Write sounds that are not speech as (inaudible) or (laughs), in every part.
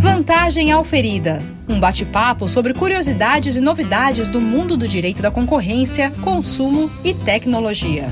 Vantagem Alferida. Um bate-papo sobre curiosidades e novidades do mundo do direito da concorrência, consumo e tecnologia.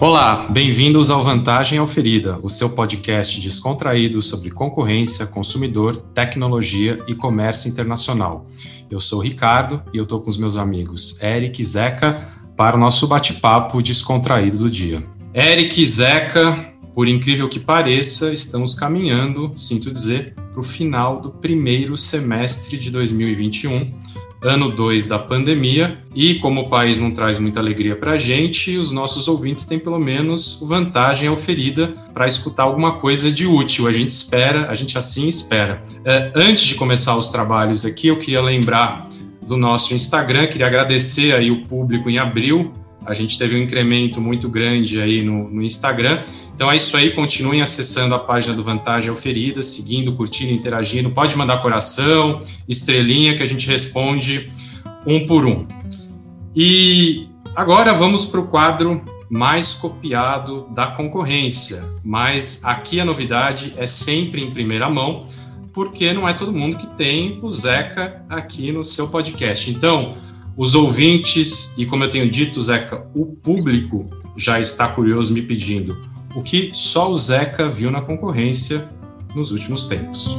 Olá, bem-vindos ao Vantagem Alferida, o seu podcast descontraído sobre concorrência, consumidor, tecnologia e comércio internacional. Eu sou o Ricardo e eu estou com os meus amigos Eric e Zeca para o nosso bate-papo descontraído do dia. Eric Zeca, por incrível que pareça, estamos caminhando, sinto dizer, para o final do primeiro semestre de 2021 ano 2 da pandemia, e como o país não traz muita alegria para a gente, os nossos ouvintes têm pelo menos vantagem oferida para escutar alguma coisa de útil. A gente espera, a gente assim espera. É, antes de começar os trabalhos aqui, eu queria lembrar do nosso Instagram, queria agradecer aí o público em abril. A gente teve um incremento muito grande aí no, no Instagram então é isso aí, continuem acessando a página do Vantagem Oferida, seguindo, curtindo, interagindo. Pode mandar coração, estrelinha, que a gente responde um por um. E agora vamos para o quadro mais copiado da concorrência. Mas aqui a novidade é sempre em primeira mão, porque não é todo mundo que tem o Zeca aqui no seu podcast. Então, os ouvintes, e como eu tenho dito, Zeca, o público já está curioso me pedindo o que só o Zeca viu na concorrência nos últimos tempos.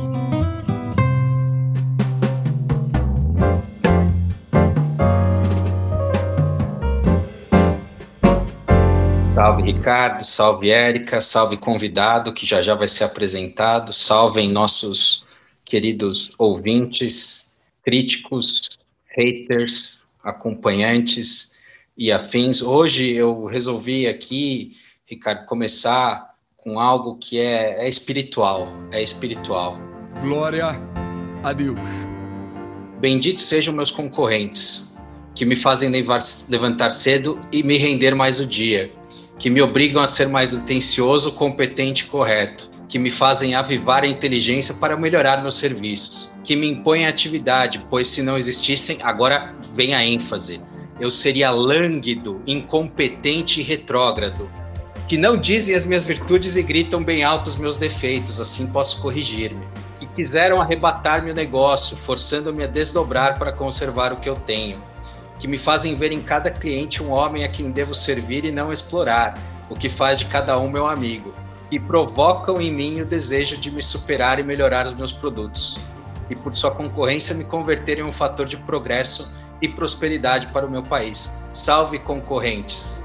Salve Ricardo, salve Érica, salve convidado que já já vai ser apresentado, salvem nossos queridos ouvintes, críticos, haters, acompanhantes e afins. Hoje eu resolvi aqui Ricardo, começar com algo que é, é espiritual, é espiritual. Glória a Deus. Benditos sejam meus concorrentes, que me fazem levantar cedo e me render mais o dia, que me obrigam a ser mais atencioso, competente e correto, que me fazem avivar a inteligência para melhorar meus serviços, que me impõem atividade, pois se não existissem, agora vem a ênfase. Eu seria lânguido, incompetente e retrógrado, que não dizem as minhas virtudes e gritam bem alto os meus defeitos, assim posso corrigir-me. E quiseram arrebatar-me o negócio, forçando-me a desdobrar para conservar o que eu tenho. Que me fazem ver em cada cliente um homem a quem devo servir e não explorar, o que faz de cada um meu amigo. E provocam em mim o desejo de me superar e melhorar os meus produtos. E por sua concorrência me converter em um fator de progresso e prosperidade para o meu país. Salve concorrentes!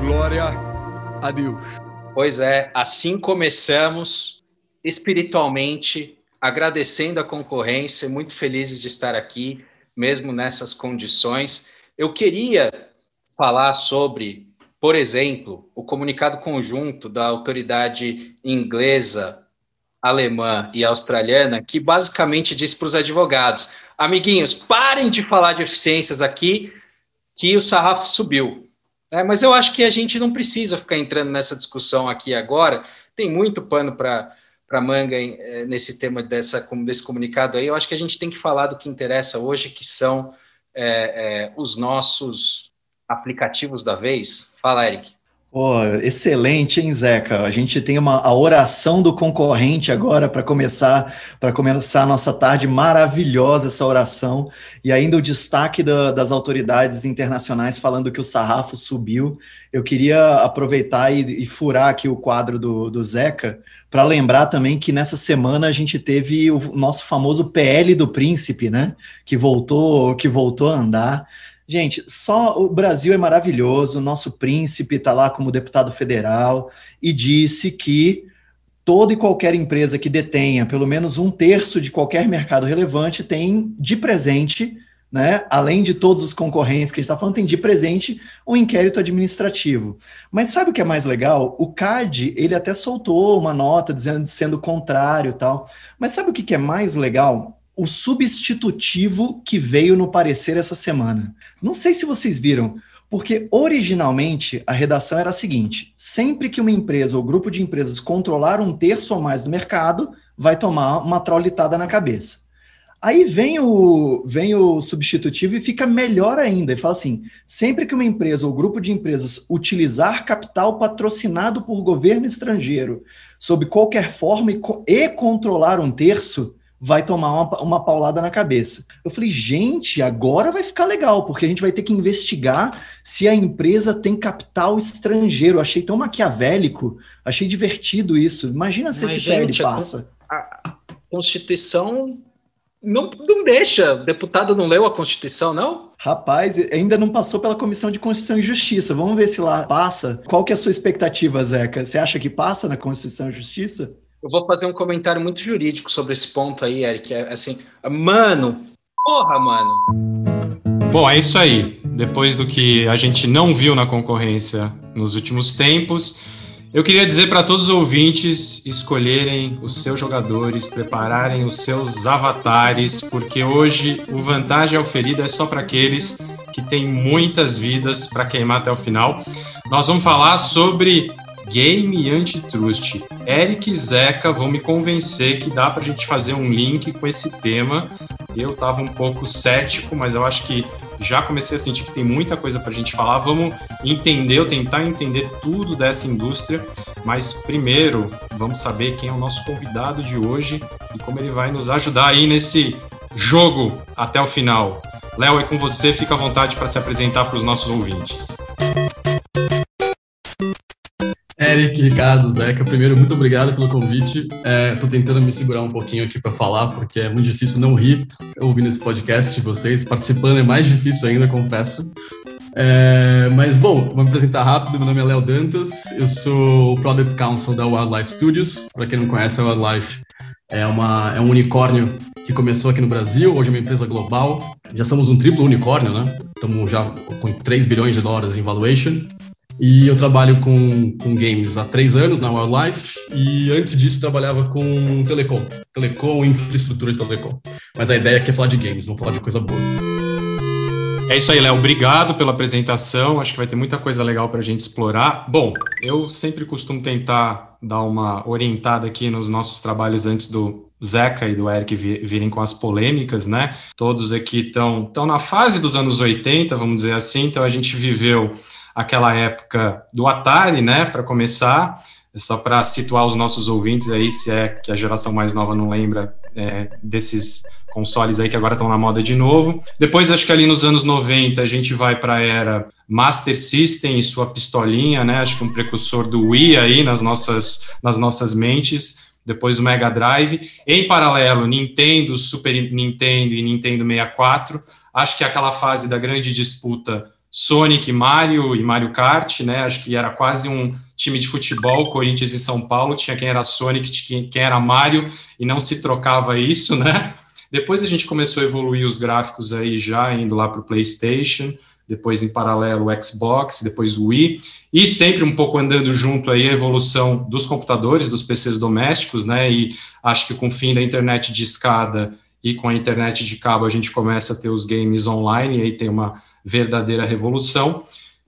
Glória Adeus. Pois é, assim começamos espiritualmente, agradecendo a concorrência, muito felizes de estar aqui, mesmo nessas condições. Eu queria falar sobre, por exemplo, o comunicado conjunto da autoridade inglesa, alemã e australiana, que basicamente diz para os advogados: amiguinhos, parem de falar de eficiências aqui, que o sarrafo subiu. É, mas eu acho que a gente não precisa ficar entrando nessa discussão aqui agora. Tem muito pano para para manga é, nesse tema dessa, desse comunicado aí. Eu acho que a gente tem que falar do que interessa hoje, que são é, é, os nossos aplicativos da vez. Fala, Eric. Oh, excelente, hein, Zeca? A gente tem uma a oração do concorrente agora para começar para começar a nossa tarde maravilhosa essa oração e ainda o destaque da, das autoridades internacionais falando que o sarrafo subiu. Eu queria aproveitar e, e furar aqui o quadro do, do Zeca para lembrar também que nessa semana a gente teve o nosso famoso PL do Príncipe, né? Que voltou que voltou a andar. Gente, só o Brasil é maravilhoso, o nosso príncipe está lá como deputado federal e disse que toda e qualquer empresa que detenha pelo menos um terço de qualquer mercado relevante tem de presente, né, além de todos os concorrentes que a gente está falando, tem de presente um inquérito administrativo. Mas sabe o que é mais legal? O CAD, ele até soltou uma nota dizendo sendo contrário tal. Mas sabe o que é mais legal? O substitutivo que veio no parecer essa semana. Não sei se vocês viram, porque originalmente a redação era a seguinte: sempre que uma empresa ou grupo de empresas controlar um terço ou mais do mercado, vai tomar uma traulitada na cabeça. Aí vem o, vem o substitutivo e fica melhor ainda. Ele fala assim: sempre que uma empresa ou grupo de empresas utilizar capital patrocinado por governo estrangeiro sob qualquer forma e, e controlar um terço, vai tomar uma, uma paulada na cabeça. Eu falei, gente, agora vai ficar legal, porque a gente vai ter que investigar se a empresa tem capital estrangeiro. Eu achei tão maquiavélico, achei divertido isso. Imagina se Mas, esse gente, PL passa. A, a Constituição não, não deixa. O deputado não leu a Constituição, não? Rapaz, ainda não passou pela Comissão de Constituição e Justiça. Vamos ver se lá passa. Qual que é a sua expectativa, Zeca? Você acha que passa na Constituição e Justiça? Eu vou fazer um comentário muito jurídico sobre esse ponto aí, Eric. É assim, mano, porra, mano. Bom, é isso aí. Depois do que a gente não viu na concorrência nos últimos tempos, eu queria dizer para todos os ouvintes escolherem os seus jogadores, prepararem os seus avatares, porque hoje o vantagem oferida é só para aqueles que têm muitas vidas para queimar até o final. Nós vamos falar sobre game antitrust. Eric e Zeca vão me convencer que dá para a gente fazer um link com esse tema. Eu estava um pouco cético, mas eu acho que já comecei a sentir que tem muita coisa para a gente falar. Vamos entender, tentar entender tudo dessa indústria, mas primeiro vamos saber quem é o nosso convidado de hoje e como ele vai nos ajudar aí nesse jogo até o final. Léo, é com você, fica à vontade para se apresentar para os nossos ouvintes. Eric, Ricardo, Zeca, primeiro, muito obrigado pelo convite. Estou é, tentando me segurar um pouquinho aqui para falar, porque é muito difícil não rir ouvindo esse podcast de vocês. Participando é mais difícil ainda, confesso. É, mas, bom, vou me apresentar rápido. Meu nome é Léo Dantas, eu sou o Product Counsel da Wildlife Studios. Para quem não conhece, a Wildlife é, uma, é um unicórnio que começou aqui no Brasil, hoje é uma empresa global. Já somos um triplo unicórnio, né? Estamos já com 3 bilhões de dólares em valuation. E eu trabalho com, com games há três anos na Wildlife e antes disso trabalhava com telecom, telecom infraestrutura de telecom. Mas a ideia aqui é falar de games, não falar de coisa boa. É isso aí, Léo. Obrigado pela apresentação. Acho que vai ter muita coisa legal para a gente explorar. Bom, eu sempre costumo tentar dar uma orientada aqui nos nossos trabalhos antes do Zeca e do Eric virem com as polêmicas, né? Todos aqui estão na fase dos anos 80, vamos dizer assim, então a gente viveu aquela época do Atari, né, para começar, só para situar os nossos ouvintes aí, se é que a geração mais nova não lembra é, desses consoles aí que agora estão na moda de novo. Depois, acho que ali nos anos 90, a gente vai para a era Master System e sua pistolinha, né? Acho que um precursor do Wii aí nas nossas, nas nossas mentes. Depois o Mega Drive. Em paralelo, Nintendo, Super Nintendo e Nintendo 64. Acho que é aquela fase da grande disputa Sonic, Mario e Mario Kart, né? Acho que era quase um time de futebol, Corinthians e São Paulo, tinha quem era Sonic, quem era Mario, e não se trocava isso, né? Depois a gente começou a evoluir os gráficos aí já indo lá para o PlayStation, depois em paralelo o Xbox, depois o Wii, e sempre um pouco andando junto aí a evolução dos computadores, dos PCs domésticos, né? E acho que com o fim da internet de escada e com a internet de cabo a gente começa a ter os games online, e aí tem uma verdadeira revolução.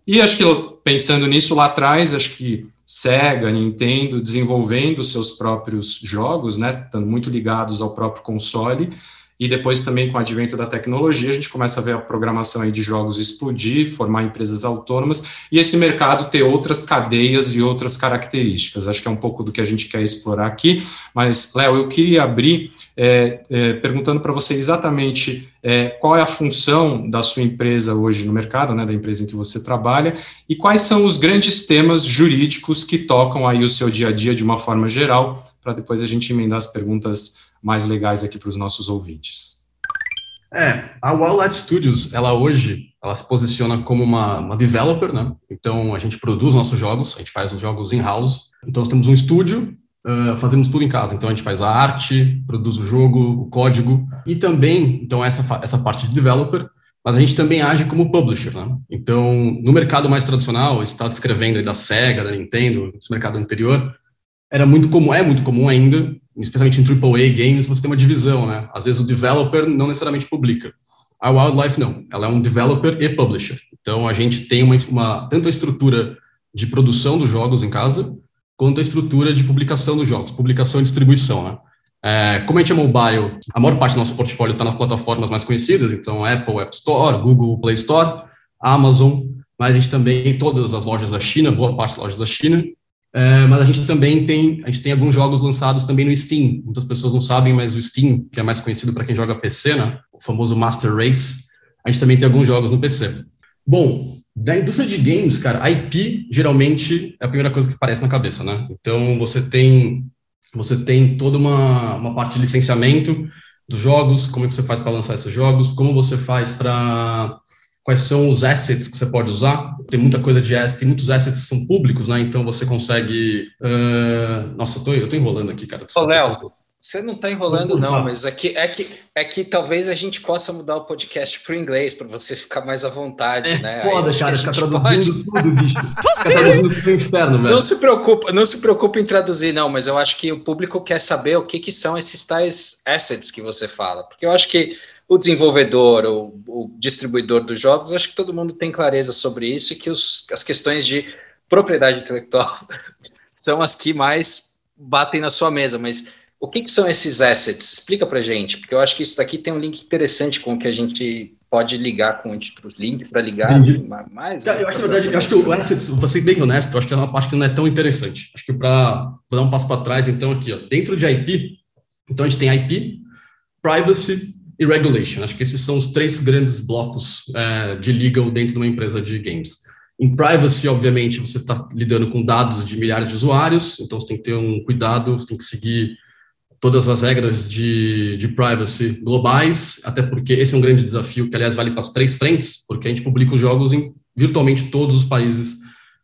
E acho que pensando nisso lá atrás, acho que Sega, Nintendo desenvolvendo seus próprios jogos, né, estando muito ligados ao próprio console, e depois também com o advento da tecnologia, a gente começa a ver a programação aí de jogos explodir, formar empresas autônomas e esse mercado ter outras cadeias e outras características. Acho que é um pouco do que a gente quer explorar aqui. Mas, Léo, eu queria abrir é, é, perguntando para você exatamente é, qual é a função da sua empresa hoje no mercado, né, da empresa em que você trabalha, e quais são os grandes temas jurídicos que tocam aí o seu dia a dia de uma forma geral, para depois a gente emendar as perguntas mais legais aqui para os nossos ouvintes. É, a Wildlife Studios, ela hoje, ela se posiciona como uma, uma developer, né? Então, a gente produz nossos jogos, a gente faz os jogos in-house. Então, nós temos um estúdio, uh, fazemos tudo em casa. Então, a gente faz a arte, produz o jogo, o código. E também, então, essa, essa parte de developer, mas a gente também age como publisher, né? Então, no mercado mais tradicional, está descrevendo aí da Sega, da Nintendo, esse mercado anterior, era muito comum, é muito comum ainda, especialmente em AAA games, você tem uma divisão, né? Às vezes o developer não necessariamente publica. A Wildlife não, ela é um developer e publisher. Então a gente tem uma, uma tanto a estrutura de produção dos jogos em casa, quanto a estrutura de publicação dos jogos, publicação e distribuição, né? É, como a gente é mobile, a maior parte do nosso portfólio está nas plataformas mais conhecidas, então Apple App Store, Google Play Store, Amazon, mas a gente também tem todas as lojas da China, boa parte das lojas da China, é, mas a gente também tem, a gente tem alguns jogos lançados também no Steam. Muitas pessoas não sabem, mas o Steam, que é mais conhecido para quem joga PC, né, o famoso Master Race, a gente também tem alguns jogos no PC. Bom, da indústria de games, cara, IP geralmente é a primeira coisa que aparece na cabeça, né? Então você tem você tem toda uma, uma parte de licenciamento dos jogos, como é que você faz para lançar esses jogos, como você faz para quais são os assets que você pode usar. Tem muita coisa de assets, tem muitos assets que são públicos, né? Então você consegue. Uh... Nossa, eu tô, eu tô enrolando aqui, cara. Ô, Léo, você não está enrolando, não, mas aqui é que, é que talvez a gente possa mudar o podcast para o inglês para você ficar mais à vontade, é né? Foda, cara, ficar traduzindo pode... (laughs) tudo, bicho. Ficar traduzindo tudo inferno, velho. Não se preocupa, não se preocupe em traduzir, não, mas eu acho que o público quer saber o que, que são esses tais assets que você fala. Porque eu acho que o desenvolvedor, o, o distribuidor dos jogos, acho que todo mundo tem clareza sobre isso e que os, as questões de propriedade intelectual (laughs) são as que mais batem na sua mesa, mas o que, que são esses assets? Explica para gente, porque eu acho que isso daqui tem um link interessante com o que a gente pode ligar com o link para ligar Entendi. mais. Eu, eu acho, verdade, eu acho que o assets, vou ser bem honesto, eu acho que é uma parte que não é tão interessante. Acho que para dar um passo para trás, então, aqui, ó, dentro de IP, então a gente tem IP, privacy e regulation. Acho que esses são os três grandes blocos é, de legal dentro de uma empresa de games. Em privacy, obviamente, você está lidando com dados de milhares de usuários, então você tem que ter um cuidado, você tem que seguir todas as regras de, de privacy globais, até porque esse é um grande desafio, que aliás vale para as três frentes, porque a gente publica os jogos em virtualmente todos os países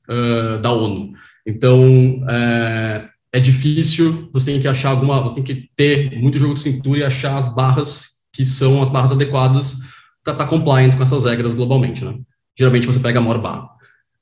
uh, da ONU. Então, é, é difícil, você tem que achar alguma, você tem que ter muito jogo de cintura e achar as barras que são as barras adequadas para estar tá compliant com essas regras globalmente, né? Geralmente você pega a maior barra.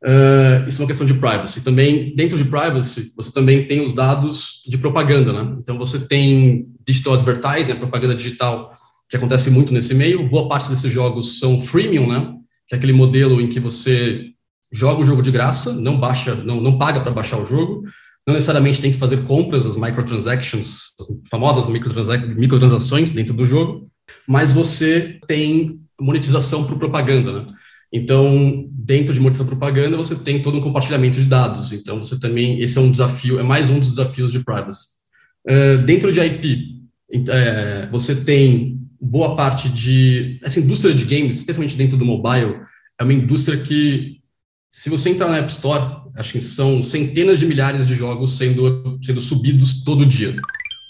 Uh, isso é uma questão de privacy. Também, dentro de privacy, você também tem os dados de propaganda, né? Então, você tem digital advertising, a propaganda digital, que acontece muito nesse meio. Boa parte desses jogos são freemium, né? Que é aquele modelo em que você joga o jogo de graça, não baixa, não, não paga para baixar o jogo, não necessariamente tem que fazer compras, as microtransactions, as famosas microtransações dentro do jogo, mas você tem monetização por propaganda, né? Então, dentro de monetização propaganda, você tem todo um compartilhamento de dados. Então, você também, esse é um desafio, é mais um dos desafios de privacy. Uh, dentro de IP, é, você tem boa parte de. Essa indústria de games, especialmente dentro do mobile, é uma indústria que, se você entrar na App Store, acho que são centenas de milhares de jogos sendo, sendo subidos todo dia.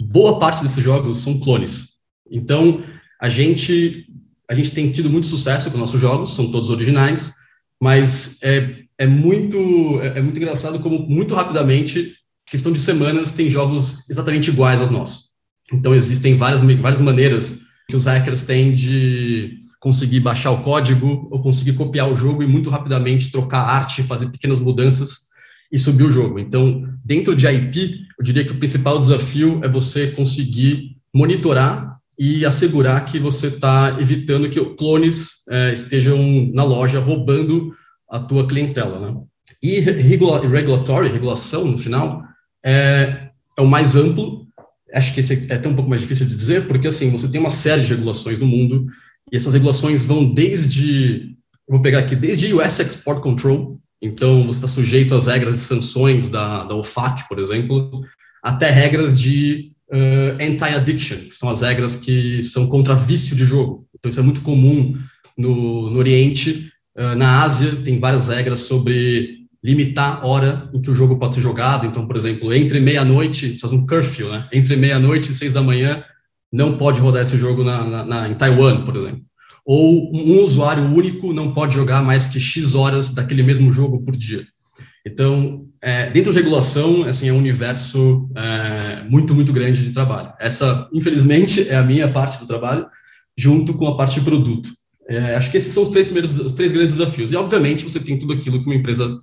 Boa parte desses jogos são clones. Então, a gente a gente tem tido muito sucesso com nossos jogos, são todos originais, mas é, é, muito, é, é muito engraçado como, muito rapidamente, questão de semanas, tem jogos exatamente iguais aos nossos. Então, existem várias, várias maneiras que os hackers têm de conseguir baixar o código ou conseguir copiar o jogo e muito rapidamente trocar arte, fazer pequenas mudanças e subir o jogo. Então, dentro de IP, eu diria que o principal desafio é você conseguir monitorar e assegurar que você está evitando que clones é, estejam na loja roubando a tua clientela, né? E regula regulatory, regulação, no final, é, é o mais amplo. Acho que esse é até um pouco mais difícil de dizer, porque, assim, você tem uma série de regulações no mundo, e essas regulações vão desde, vou pegar aqui, desde US Export Control, então você está sujeito às regras de sanções da, da OFAC, por exemplo, até regras de uh, anti-addiction, que são as regras que são contra vício de jogo. Então, isso é muito comum no, no Oriente. Uh, na Ásia, tem várias regras sobre limitar a hora em que o jogo pode ser jogado. Então, por exemplo, entre meia-noite, faz um curfew, né? Entre meia-noite e seis da manhã, não pode rodar esse jogo na, na, na, em Taiwan, por exemplo. Ou um usuário único não pode jogar mais que X horas daquele mesmo jogo por dia. Então, é, dentro de regulação, assim, é um universo é, muito, muito grande de trabalho. Essa, infelizmente, é a minha parte do trabalho, junto com a parte de produto. É, acho que esses são os três primeiros, os três grandes desafios. E, obviamente, você tem tudo aquilo que uma empresa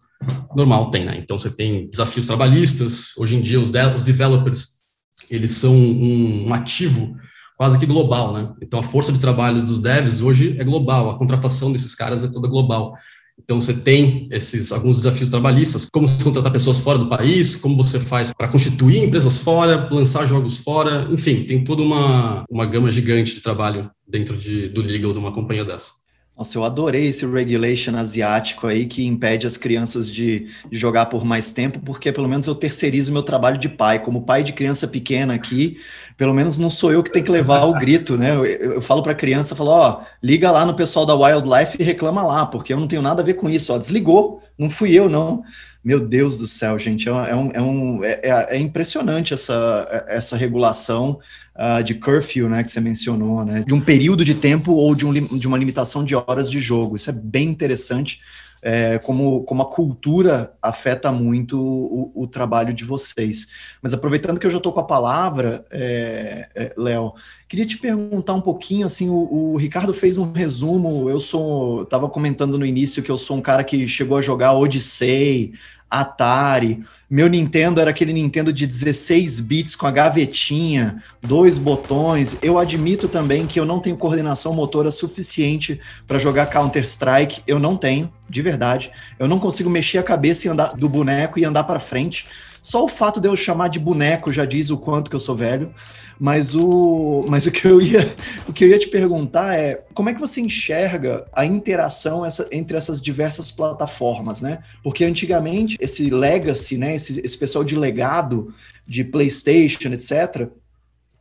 normal tem, né? Então, você tem desafios trabalhistas. Hoje em dia, os, de, os developers, eles são um, um ativo quase que global, né? Então, a força de trabalho dos devs hoje é global. A contratação desses caras é toda global. Então você tem esses alguns desafios trabalhistas, como se contratar pessoas fora do país, como você faz para constituir empresas fora, lançar jogos fora, enfim, tem toda uma, uma gama gigante de trabalho dentro de, do legal de uma companhia dessa. Nossa, eu adorei esse regulation asiático aí que impede as crianças de, jogar por mais tempo, porque pelo menos eu terceirizo meu trabalho de pai. Como pai de criança pequena aqui, pelo menos não sou eu que tenho que levar o grito, né? Eu, eu falo para a criança, falo, ó, liga lá no pessoal da Wildlife e reclama lá, porque eu não tenho nada a ver com isso. Ó, desligou, não fui eu, não. Meu Deus do céu, gente, é, um, é, um, é, é, é impressionante essa, essa regulação uh, de curfew, né, que você mencionou, né, de um período de tempo ou de, um, de uma limitação de horas de jogo. Isso é bem interessante, é, como, como a cultura afeta muito o, o, trabalho de vocês. Mas aproveitando que eu já estou com a palavra, é, é, Léo, queria te perguntar um pouquinho, assim, o, o Ricardo fez um resumo, eu sou, estava comentando no início que eu sou um cara que chegou a jogar Odyssey, Atari. Meu Nintendo era aquele Nintendo de 16 bits com a gavetinha, dois botões. Eu admito também que eu não tenho coordenação motora suficiente para jogar Counter-Strike. Eu não tenho, de verdade. Eu não consigo mexer a cabeça e andar do boneco e andar para frente. Só o fato de eu chamar de boneco já diz o quanto que eu sou velho. Mas o, mas o que eu ia, o que eu ia te perguntar é como é que você enxerga a interação essa, entre essas diversas plataformas, né? Porque antigamente esse legacy, né, esse, esse pessoal de legado de PlayStation, etc,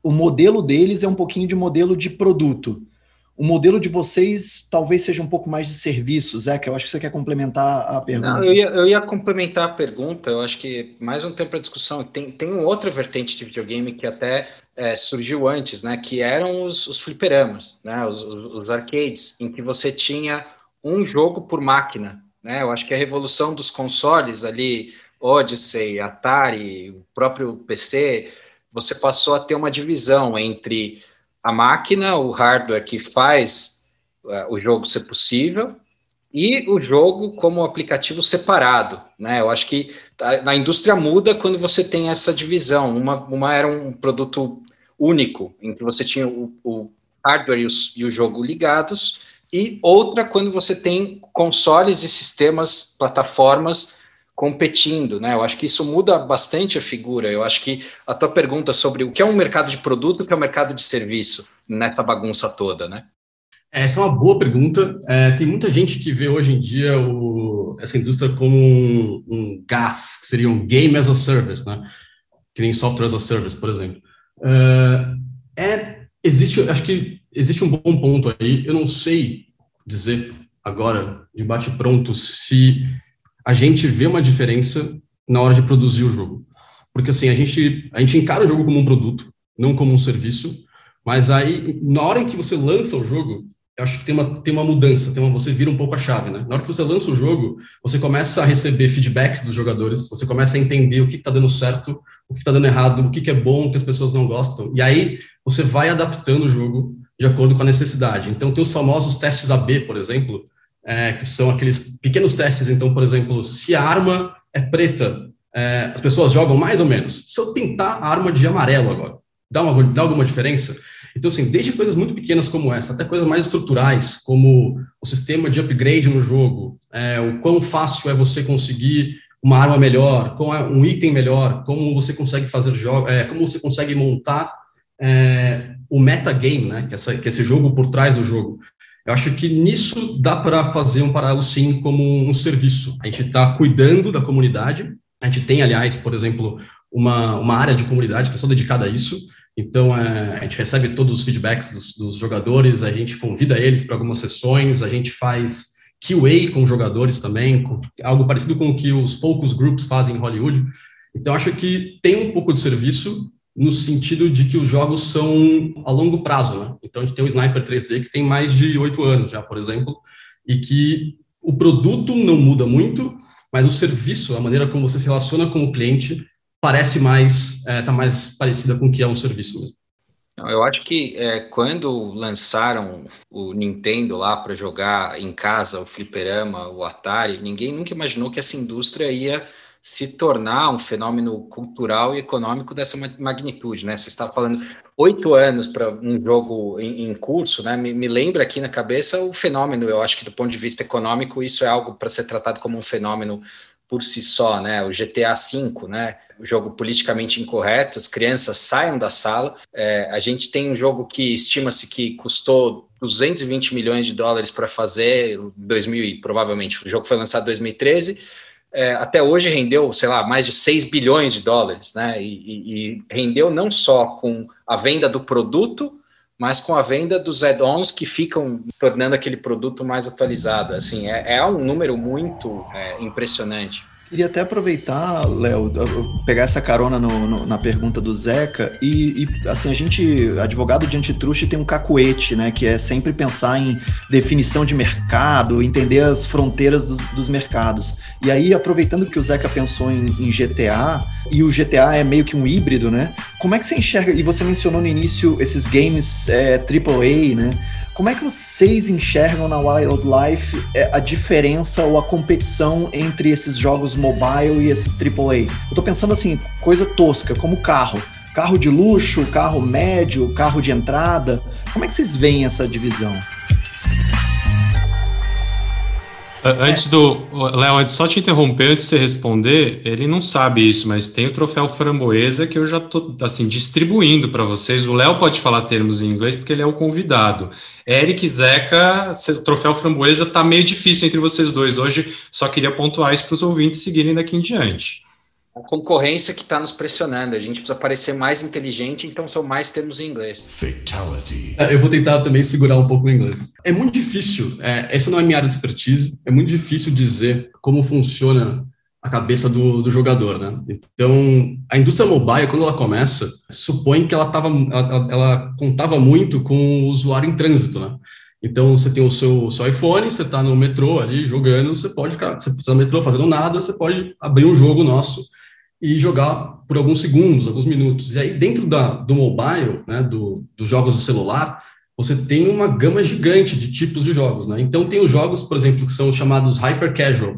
o modelo deles é um pouquinho de modelo de produto. O modelo de vocês talvez seja um pouco mais de serviço, Zé, que eu acho que você quer complementar a pergunta. Não, eu ia, eu ia complementar a pergunta, eu acho que mais um tempo para discussão. Tem, tem outra vertente de videogame que até é, surgiu antes, né, que eram os, os fliperamas, né, os, os, os, arcades, em que você tinha um jogo por máquina. Né? Eu acho que a revolução dos consoles ali, Odyssey, Atari, o próprio PC, você passou a ter uma divisão entre a máquina, o hardware que faz uh, o jogo ser possível, e o jogo como aplicativo separado, né? Eu acho que na indústria muda quando você tem essa divisão. Uma, uma era um produto único, em que você tinha o, o hardware e, e o jogo ligados, e outra quando você tem consoles e sistemas, plataformas competindo, né? Eu acho que isso muda bastante a figura. Eu acho que a tua pergunta sobre o que é um mercado de produto, o que é um mercado de serviço nessa bagunça toda, né? Essa é uma boa pergunta. É, tem muita gente que vê hoje em dia o, essa indústria como um, um que seria um Game as a Service, né? Que nem Software as a Service, por exemplo. É, é existe, acho que existe um bom ponto aí. Eu não sei dizer agora, de bate pronto, se a gente vê uma diferença na hora de produzir o jogo. Porque assim, a gente, a gente encara o jogo como um produto, não como um serviço, mas aí, na hora em que você lança o jogo, acho que tem uma, tem uma mudança, tem uma, você vira um pouco a chave, né? Na hora que você lança o jogo, você começa a receber feedbacks dos jogadores, você começa a entender o que está dando certo, o que está dando errado, o que, que é bom, o que as pessoas não gostam, e aí você vai adaptando o jogo de acordo com a necessidade. Então, tem os famosos testes AB, por exemplo, é, que são aqueles pequenos testes. Então, por exemplo, se a arma é preta, é, as pessoas jogam mais ou menos. Se eu pintar a arma de amarelo agora, dá, uma, dá alguma diferença? Então, assim, desde coisas muito pequenas como essa, até coisas mais estruturais, como o sistema de upgrade no jogo, é, o quão fácil é você conseguir uma arma melhor, com é um item melhor, como você consegue fazer jogos, é, como você consegue montar é, o metagame, né, que, essa, que esse jogo por trás do jogo. Eu acho que nisso dá para fazer um paralelo, sim, como um serviço. A gente está cuidando da comunidade. A gente tem, aliás, por exemplo, uma, uma área de comunidade que é só dedicada a isso. Então, é, a gente recebe todos os feedbacks dos, dos jogadores, a gente convida eles para algumas sessões, a gente faz QA com jogadores também, com, algo parecido com o que os focus groups fazem em Hollywood. Então, acho que tem um pouco de serviço, no sentido de que os jogos são a longo prazo, né? Então a gente tem o Sniper 3D que tem mais de oito anos já, por exemplo, e que o produto não muda muito, mas o serviço, a maneira como você se relaciona com o cliente, parece mais, está é, tá mais parecida com o que é um serviço mesmo. Eu acho que é, quando lançaram o Nintendo lá para jogar em casa, o fliperama, o Atari, ninguém nunca imaginou que essa indústria ia se tornar um fenômeno cultural e econômico dessa magnitude, né? Você está falando oito anos para um jogo em, em curso, né? Me, me, lembra aqui na cabeça o fenômeno. Eu acho que do ponto de vista econômico isso é algo para ser tratado como um fenômeno por si só, né? O GTA V, né? O jogo politicamente incorreto, as crianças saiam da sala. É, a gente tem um jogo que estima-se que custou 220 milhões de dólares para fazer, 2000 provavelmente. O jogo foi lançado em 2013 é, até hoje rendeu, sei lá, mais de 6 bilhões de dólares, né? E, e, e, rendeu não só com a venda do produto, mas com a venda dos add-ons que ficam tornando aquele produto mais atualizado. Assim, é, é um número muito é, impressionante. Queria até aproveitar, Léo, pegar essa carona no, no, na pergunta do Zeca e, e, assim, a gente, advogado de antitruste tem um cacuete, né, que é sempre pensar em definição de mercado, entender as fronteiras dos, dos mercados. E aí, aproveitando que o Zeca pensou em, em GTA, e o GTA é meio que um híbrido, né, como é que você enxerga, e você mencionou no início esses games é, AAA, né, como é que vocês enxergam na Wildlife é, a diferença ou a competição entre esses jogos mobile e esses AAA? Eu tô pensando assim, coisa tosca, como carro. Carro de luxo, carro médio, carro de entrada. Como é que vocês veem essa divisão? Antes do. Léo, só te interromper antes de você responder, ele não sabe isso, mas tem o troféu framboesa que eu já estou assim, distribuindo para vocês. O Léo pode falar termos em inglês porque ele é o convidado. Eric Zeca, o troféu framboesa está meio difícil entre vocês dois hoje, só queria pontuar isso para os ouvintes seguirem daqui em diante a concorrência que está nos pressionando. A gente precisa parecer mais inteligente, então são mais termos em inglês. Fatality. É, eu vou tentar também segurar um pouco o inglês. É muito difícil, é, essa não é minha área de expertise, é muito difícil dizer como funciona a cabeça do, do jogador, né? Então, a indústria mobile, quando ela começa, supõe que ela, tava, ela, ela contava muito com o usuário em trânsito, né? Então, você tem o seu, seu iPhone, você está no metrô ali jogando, você pode ficar, você está no metrô fazendo nada, você pode abrir um jogo nosso e jogar por alguns segundos, alguns minutos. E aí, dentro da, do mobile, né, do, dos jogos do celular, você tem uma gama gigante de tipos de jogos. Né? Então, tem os jogos, por exemplo, que são chamados hyper casual,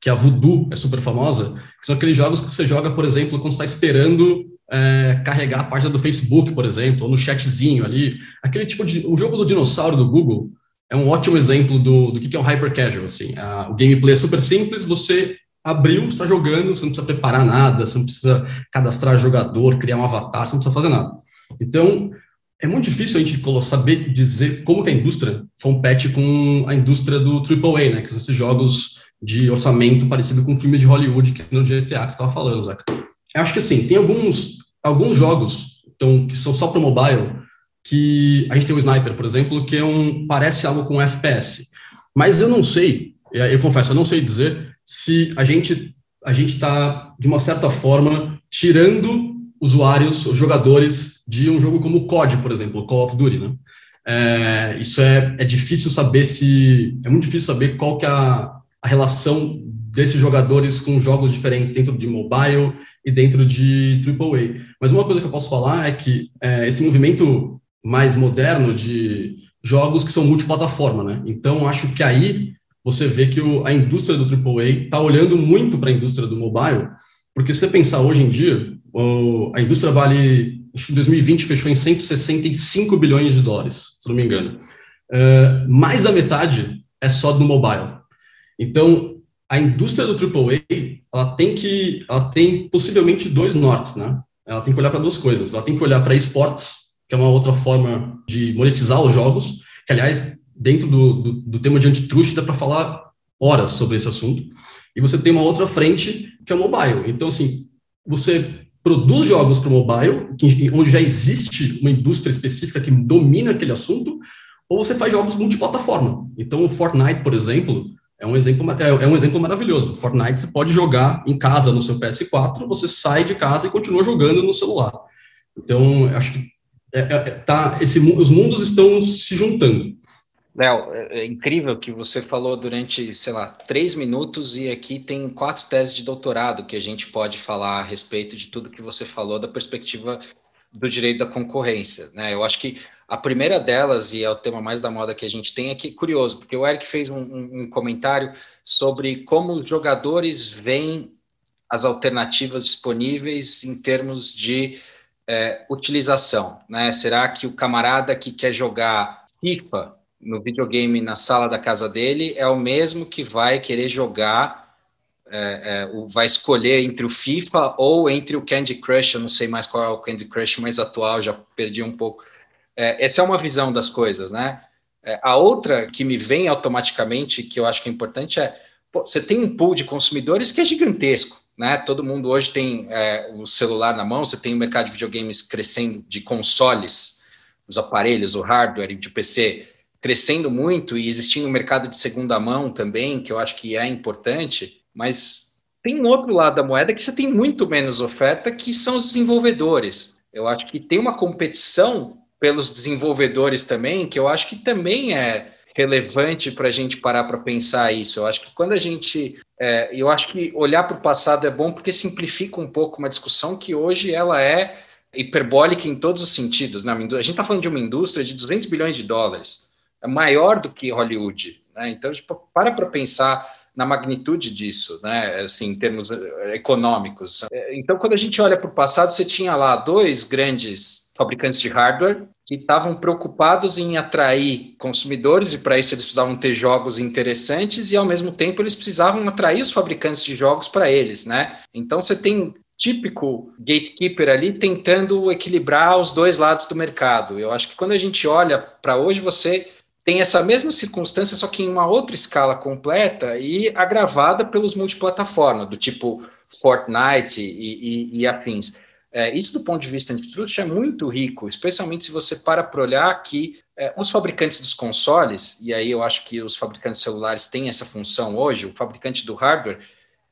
que a Voodoo é super famosa, que são aqueles jogos que você joga, por exemplo, quando está esperando é, carregar a página do Facebook, por exemplo, ou no chatzinho ali. Aquele tipo de. O jogo do dinossauro do Google é um ótimo exemplo do, do que é um hyper casual. Assim. A, o gameplay é super simples, você abriu, está jogando, você não precisa preparar nada, você não precisa cadastrar jogador, criar um avatar, você não precisa fazer nada. Então, é muito difícil a gente saber dizer como que a indústria compete com a indústria do AAA, né, que são esses jogos de orçamento parecido com um filme de Hollywood, que é no GTA que você estava falando, Zeca. Eu acho que assim, tem alguns, alguns jogos então, que são só para mobile, que a gente tem o Sniper, por exemplo, que é um, parece algo com FPS. Mas eu não sei, eu confesso, eu não sei dizer se a gente a gente está de uma certa forma tirando usuários, os jogadores de um jogo como o COD, por exemplo, Call of Duty, né? É, isso é, é difícil saber se é muito difícil saber qual que é a, a relação desses jogadores com jogos diferentes dentro de mobile e dentro de AAA. Mas uma coisa que eu posso falar é que é, esse movimento mais moderno de jogos que são multiplataforma, né? Então acho que aí você vê que o, a indústria do AAA está olhando muito para a indústria do mobile, porque se você pensar hoje em dia, o, a indústria vale, acho que em 2020 fechou em 165 bilhões de dólares, se não me engano. Uh, mais da metade é só do mobile. Então, a indústria do AAA, ela tem que, ela tem possivelmente dois nortes, né? Ela tem que olhar para duas coisas. Ela tem que olhar para esportes, que é uma outra forma de monetizar os jogos, que aliás dentro do, do, do tema de antitruste dá para falar horas sobre esse assunto. E você tem uma outra frente que é o mobile. Então, assim, você produz jogos para o mobile, que, onde já existe uma indústria específica que domina aquele assunto, ou você faz jogos multiplataforma. Então, o Fortnite, por exemplo, é um exemplo, é, é um exemplo maravilhoso. Fortnite você pode jogar em casa no seu PS4, você sai de casa e continua jogando no celular. Então, acho que é, é, tá, esse, os mundos estão se juntando. Léo, é, é incrível que você falou durante, sei lá, três minutos e aqui tem quatro teses de doutorado que a gente pode falar a respeito de tudo que você falou da perspectiva do direito da concorrência. Né? Eu acho que a primeira delas, e é o tema mais da moda que a gente tem, é que curioso, porque o Eric fez um, um comentário sobre como os jogadores veem as alternativas disponíveis em termos de é, utilização, né? Será que o camarada que quer jogar FIFA no videogame na sala da casa dele é o mesmo que vai querer jogar, é, é, vai escolher entre o FIFA ou entre o Candy Crush, eu não sei mais qual é o Candy Crush mais atual, já perdi um pouco. É, essa é uma visão das coisas, né? É, a outra que me vem automaticamente, que eu acho que é importante, é pô, você tem um pool de consumidores que é gigantesco, né? Todo mundo hoje tem é, o celular na mão, você tem o mercado de videogames crescendo, de consoles, os aparelhos, o hardware de PC crescendo muito e existindo um mercado de segunda mão também, que eu acho que é importante, mas tem um outro lado da moeda que você tem muito menos oferta, que são os desenvolvedores. Eu acho que tem uma competição pelos desenvolvedores também, que eu acho que também é relevante para a gente parar para pensar isso. Eu acho que quando a gente, é, eu acho que olhar para o passado é bom porque simplifica um pouco uma discussão que hoje ela é hiperbólica em todos os sentidos. Né? A gente está falando de uma indústria de 200 bilhões de dólares maior do que Hollywood. Né? Então, tipo, para para pensar na magnitude disso, né? assim, em termos eh, econômicos. É, então, quando a gente olha para o passado, você tinha lá dois grandes fabricantes de hardware que estavam preocupados em atrair consumidores, e para isso eles precisavam ter jogos interessantes, e ao mesmo tempo eles precisavam atrair os fabricantes de jogos para eles. Né? Então, você tem típico gatekeeper ali tentando equilibrar os dois lados do mercado. Eu acho que quando a gente olha para hoje, você tem essa mesma circunstância, só que em uma outra escala completa e agravada pelos multiplataforma, do tipo Fortnite e, e, e afins. É, isso, do ponto de vista antitrust, é muito rico, especialmente se você para para olhar que é, os fabricantes dos consoles, e aí eu acho que os fabricantes celulares têm essa função hoje, o fabricante do hardware,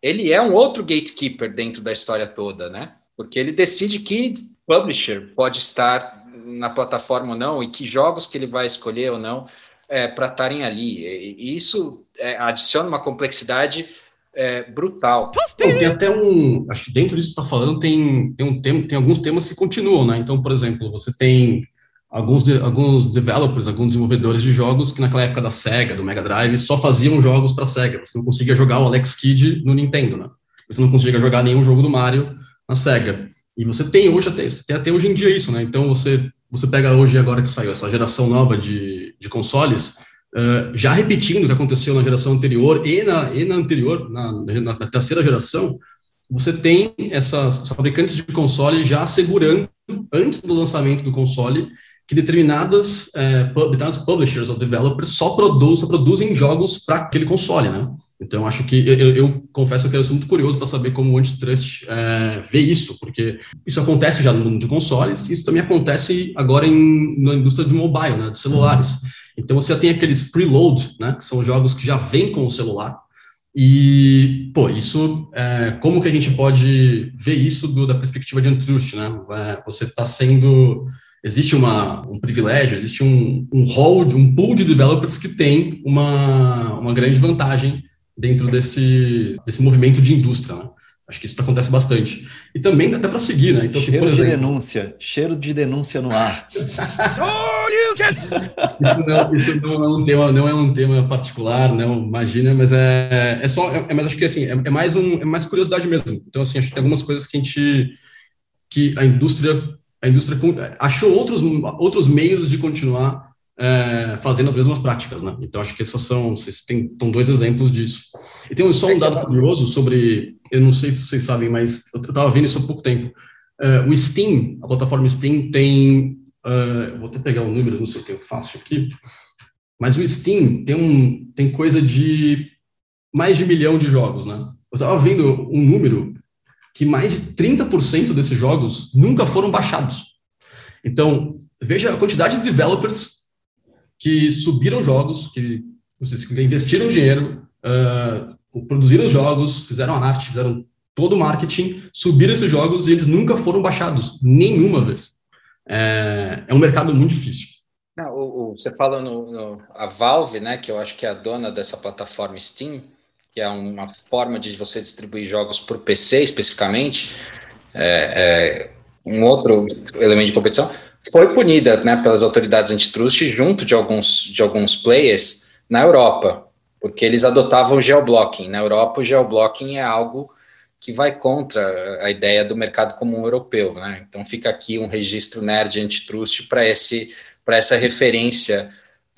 ele é um outro gatekeeper dentro da história toda, né? Porque ele decide que publisher pode estar na plataforma ou não, e que jogos que ele vai escolher ou não é, para estarem ali. E isso é, adiciona uma complexidade é, brutal. tem até um. Acho que dentro disso que está falando, tem, tem, um tema, tem alguns temas que continuam, né? Então, por exemplo, você tem alguns, de, alguns developers, alguns desenvolvedores de jogos que naquela época da Sega, do Mega Drive, só faziam jogos para Sega. Você não conseguia jogar o Alex Kidd no Nintendo, né? Você não conseguia jogar nenhum jogo do Mario na Sega. E você tem hoje até, você tem até hoje em dia isso, né? Então você você pega hoje, agora que saiu essa geração nova de, de consoles, uh, já repetindo o que aconteceu na geração anterior e na, e na anterior, na, na, terceira geração, você tem essas fabricantes de console já assegurando, antes do lançamento do console, que determinadas, é, determinados publishers ou developers só, produz, só produzem jogos para aquele console, né? Então, acho que eu, eu confesso que eu sou muito curioso para saber como o Antitrust é, vê isso, porque isso acontece já no mundo de consoles, e isso também acontece agora em, na indústria de mobile, né, de celulares. Então, você já tem aqueles preload, né, que são jogos que já vêm com o celular, e, pô, isso, é, como que a gente pode ver isso do, da perspectiva de Antitrust, né? É, você está sendo existe uma, um privilégio, existe um, um hall, um pool de developers que tem uma, uma grande vantagem dentro desse, desse movimento de indústria. Né? Acho que isso acontece bastante. E também dá até para seguir, né? Então, cheiro exemplo... de denúncia, cheiro de denúncia no ar. (laughs) (laughs) isso, não, isso não, é um tema, não é um tema particular, não imagina, mas é, é só, é, mas acho que assim é, é, mais um, é mais curiosidade mesmo. Então assim, acho que tem algumas coisas que a gente, que a indústria, a indústria achou outros outros meios de continuar é, fazendo as mesmas práticas, né? Então acho que essas são, vocês têm, são dois exemplos disso. E tem só um dado curioso sobre, eu não sei se vocês sabem, mas eu estava vendo isso há pouco tempo. É, o Steam, a plataforma Steam tem, uh, vou até pegar o um número, não sei o que eu faço aqui, mas o Steam tem um, tem coisa de mais de um milhão de jogos, né? Eu estava vendo um número que mais de 30% desses jogos nunca foram baixados. Então, veja a quantidade de developers que subiram jogos, que, investiram dinheiro, uh, produziram os jogos, fizeram a arte, fizeram todo o marketing, subiram esses jogos e eles nunca foram baixados, nenhuma vez. É, é um mercado muito difícil. Não, o, o, você fala no, no, a Valve, né, que eu acho que é a dona dessa plataforma Steam, que é uma forma de você distribuir jogos por PC especificamente, é, é um outro elemento de competição foi punida né, pelas autoridades antitrust junto de alguns, de alguns players na Europa, porque eles adotavam o geoblocking. Na Europa, o geoblocking é algo que vai contra a ideia do mercado comum europeu, né? Então fica aqui um registro nerd antitrust para essa referência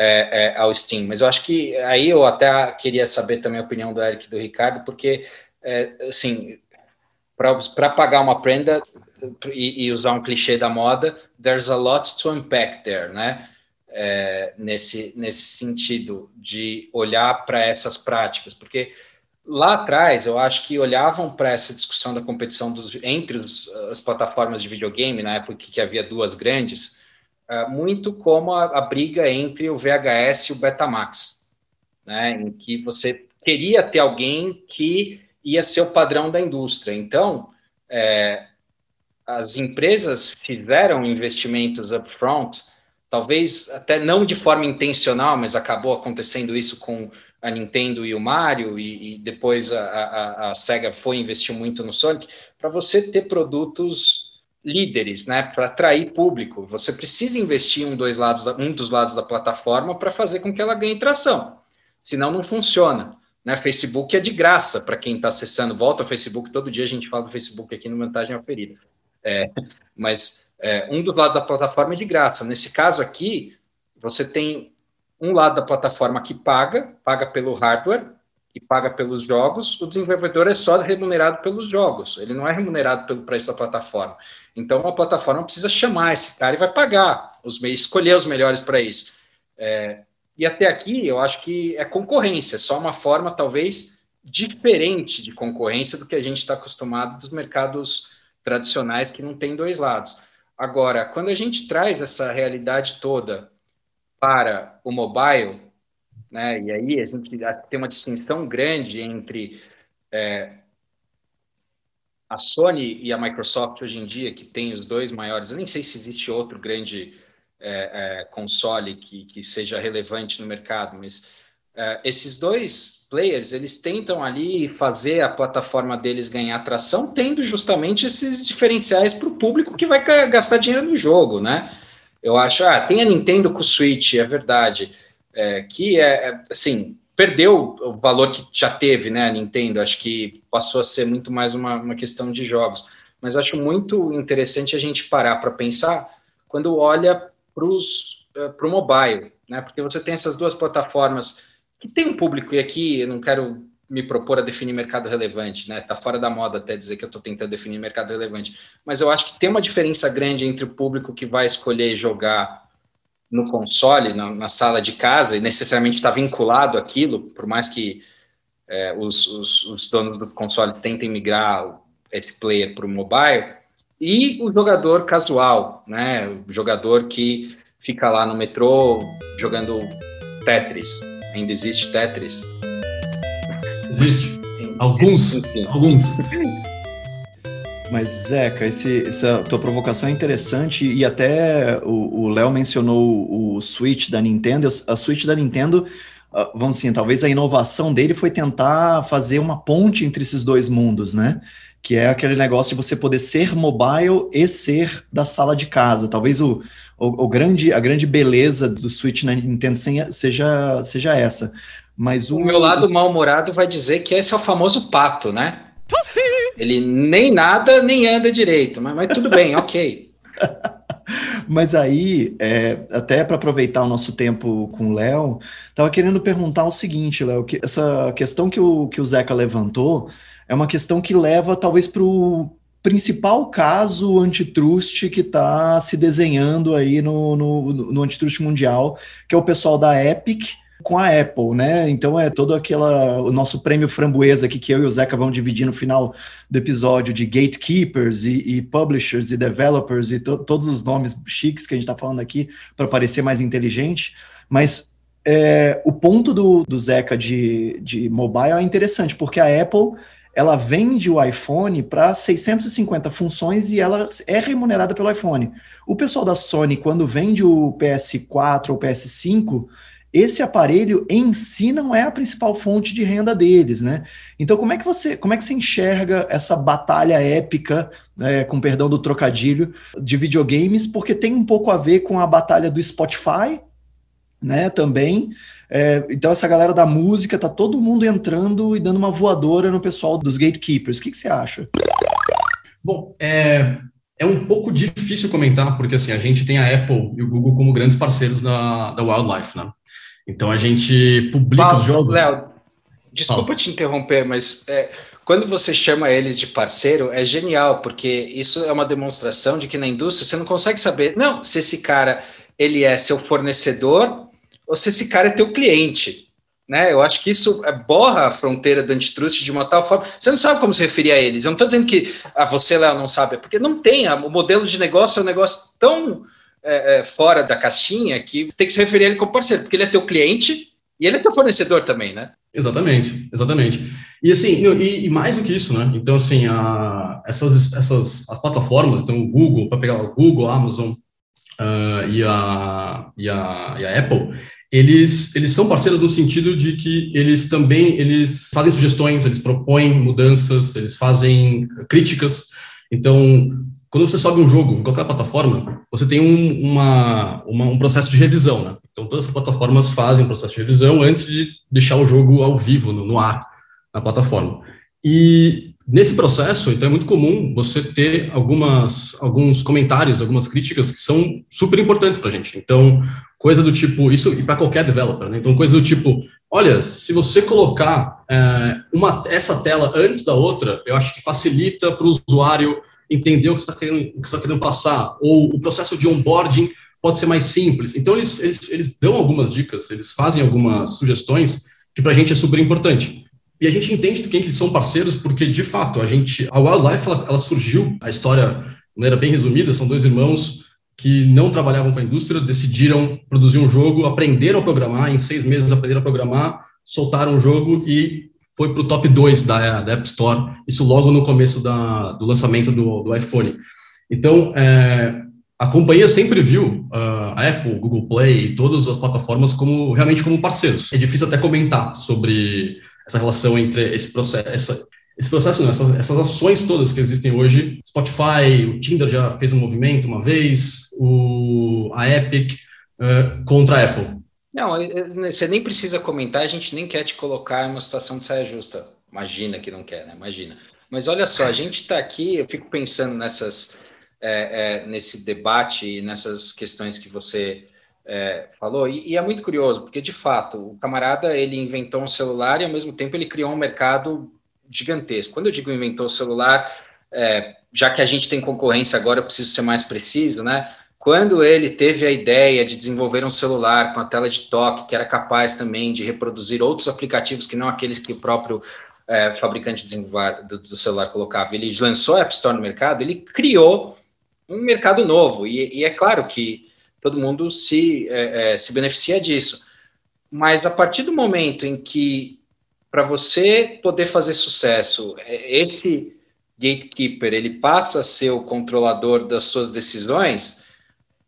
é, é, ao Steam. Mas eu acho que aí eu até queria saber também a opinião do Eric e do Ricardo, porque é, assim para pagar uma prenda e, e, usar um clichê da moda, there's a lot to unpack there, né? É, nesse, nesse sentido de olhar para essas práticas, porque lá atrás eu acho que olhavam para essa discussão da competição dos, entre os, as plataformas de videogame, na época que havia duas grandes, muito como a, a, briga entre o VHS e o Betamax, né, em que você queria ter alguém que ia ser o padrão da indústria. Então, é, as empresas fizeram investimentos upfront, talvez até não de forma intencional, mas acabou acontecendo isso com a Nintendo e o Mario, e, e depois a, a, a, SEGA foi investir muito no Sonic, para você ter produtos líderes, né, para atrair público. Você precisa investir um, dois lados um dos lados da plataforma para fazer com que ela ganhe tração, senão não funciona. Né? Facebook é de graça para quem está acessando. Volta ao Facebook, todo dia a gente fala do Facebook aqui no Vantagem Aferida. É, mas é, um dos lados da plataforma é de graça. Nesse caso aqui, você tem um lado da plataforma que paga, paga pelo hardware e paga pelos jogos, o desenvolvedor é só remunerado pelos jogos, ele não é remunerado pelo preço da plataforma. Então a plataforma precisa chamar esse cara e vai pagar os meios, escolher os melhores para isso. É, e até aqui eu acho que é concorrência, só uma forma talvez diferente de concorrência do que a gente está acostumado dos mercados tradicionais que não tem dois lados. Agora, quando a gente traz essa realidade toda para o mobile, né, e aí a gente tem uma distinção grande entre é, a Sony e a Microsoft hoje em dia, que tem os dois maiores, eu nem sei se existe outro grande é, é, console que, que seja relevante no mercado, mas é, esses dois players, eles tentam ali fazer a plataforma deles ganhar atração, tendo justamente esses diferenciais para o público que vai gastar dinheiro no jogo, né? Eu acho, ah, tem a Nintendo com o Switch, é verdade, é, que é, é, assim, perdeu o valor que já teve, né, a Nintendo, acho que passou a ser muito mais uma, uma questão de jogos, mas acho muito interessante a gente parar para pensar quando olha para o mobile, né, porque você tem essas duas plataformas que tem um público, e aqui eu não quero me propor a definir mercado relevante, né? Tá fora da moda até dizer que eu estou tentando definir mercado relevante, mas eu acho que tem uma diferença grande entre o público que vai escolher jogar no console, na, na sala de casa, e necessariamente está vinculado àquilo, por mais que é, os, os, os, donos do console tentem migrar esse player para o mobile, e o jogador casual, né? O jogador que fica lá no metrô jogando Tetris, Ainda existe Tetris? Existe. Alguns. Enfim. Alguns. (laughs) Mas, Zeca, esse, essa tua provocação é interessante e até o Léo mencionou o Switch da Nintendo. A Switch da Nintendo, ah, vamos assim, talvez a inovação dele foi tentar fazer uma ponte entre esses dois mundos, né? Que é aquele negócio de você poder ser mobile e ser da sala de casa. Talvez o, o, o, grande, a grande beleza do Switch na Nintendo seja, seja essa. Mas o, o meu lado mal-humorado vai dizer que esse é o famoso pato, né? Ele nem nada, nem anda direito, mas, mas tudo bem, ok. (laughs) Mas aí, é, até para aproveitar o nosso tempo com o Léo, estava querendo perguntar o seguinte, Léo, que essa questão que o, que o Zeca levantou é uma questão que leva talvez para o principal caso antitrust que está se desenhando aí no, no, no antitrust mundial, que é o pessoal da Epic com a Apple, né? Então é todo aquela o nosso prêmio framboesa aqui que eu e o Zeca vão dividir no final do episódio de gatekeepers e, e publishers e developers e to, todos os nomes chiques que a gente está falando aqui para parecer mais inteligente, mas é, o ponto do, do Zeca de, de mobile é interessante porque a Apple ela vende o iPhone para 650 funções e ela é remunerada pelo iPhone. O pessoal da Sony, quando vende o PS4 ou PS5, esse aparelho em si não é a principal fonte de renda deles, né? Então, como é que você, como é que você enxerga essa batalha épica, né, com perdão do trocadilho, de videogames? Porque tem um pouco a ver com a batalha do Spotify né, também. É, então, essa galera da música, tá todo mundo entrando e dando uma voadora no pessoal dos gatekeepers. O que, que você acha? Bom, é, é um pouco difícil comentar, porque assim, a gente tem a Apple e o Google como grandes parceiros da, da Wildlife, né? Então a gente publica Paulo, os jogos. Léo, desculpa Fala. te interromper, mas é, quando você chama eles de parceiro, é genial, porque isso é uma demonstração de que na indústria você não consegue saber, não, se esse cara ele é seu fornecedor ou se esse cara é teu cliente. Né? Eu acho que isso é, borra a fronteira do antitrust de uma tal forma. Você não sabe como se referir a eles. Eu não estou dizendo que a ah, você, Léo, não sabe, é porque não tem. o modelo de negócio é um negócio tão é, é, fora da caixinha que tem que se referir a ele como parceiro, porque ele é teu cliente e ele é teu fornecedor também, né? Exatamente, exatamente. E assim, e, e mais do que isso, né? Então, assim, a, essas, essas as plataformas, então o Google, para pegar o Google, a Amazon uh, e, a, e, a, e a Apple, eles, eles são parceiros no sentido de que eles também eles fazem sugestões, eles propõem mudanças, eles fazem críticas. Então, quando você sobe um jogo em qualquer plataforma, você tem um, uma, uma, um processo de revisão, né? Então, todas as plataformas fazem um processo de revisão antes de deixar o jogo ao vivo, no, no ar, na plataforma. E nesse processo, então, é muito comum você ter algumas, alguns comentários, algumas críticas que são super importantes para a gente. Então, coisa do tipo, isso e para qualquer developer, né? Então, coisa do tipo, olha, se você colocar é, uma, essa tela antes da outra, eu acho que facilita para o usuário entender o que está querendo, tá querendo passar, ou o processo de onboarding pode ser mais simples. Então, eles, eles, eles dão algumas dicas, eles fazem algumas sugestões que para a gente é super importante. E a gente entende que eles são parceiros porque, de fato, a gente, a Wildlife, ela, ela surgiu, a história, de maneira bem resumida, são dois irmãos que não trabalhavam com a indústria, decidiram produzir um jogo, aprenderam a programar, em seis meses aprenderam a programar, soltaram o jogo e foi para o top 2 da, da, App Store, isso logo no começo da, do lançamento do, do iPhone. Então, é, a companhia sempre viu uh, a Apple, Google Play e todas as plataformas como realmente como parceiros. É difícil até comentar sobre essa relação entre esse processo, essa, esse processo, não, essas, essas, ações todas que existem hoje, Spotify, o Tinder já fez um movimento uma vez, o, a Epic uh, contra a Apple. Não, você nem precisa comentar, a gente nem quer te colocar em uma situação de saia justa. Imagina que não quer, né? Imagina. Mas olha só, a gente está aqui, eu fico pensando nessas, é, é, nesse debate e nessas questões que você é, falou, e, e, é muito curioso, porque de fato, o camarada ele inventou um celular e ao mesmo tempo ele criou um mercado gigantesco. Quando eu digo inventou o celular, é, já que a gente tem concorrência agora, eu preciso ser mais preciso, né? Quando ele teve a ideia de desenvolver um celular com a tela de toque, que era capaz também de reproduzir outros aplicativos que não aqueles que o próprio é, fabricante do, do, celular colocava, ele lançou a App Store no mercado, ele criou um mercado novo. E, e é claro que todo mundo se, é, é, se beneficia disso. Mas a partir do momento em que para você poder fazer sucesso, é, esse gatekeeper ele passa a ser o controlador das suas decisões,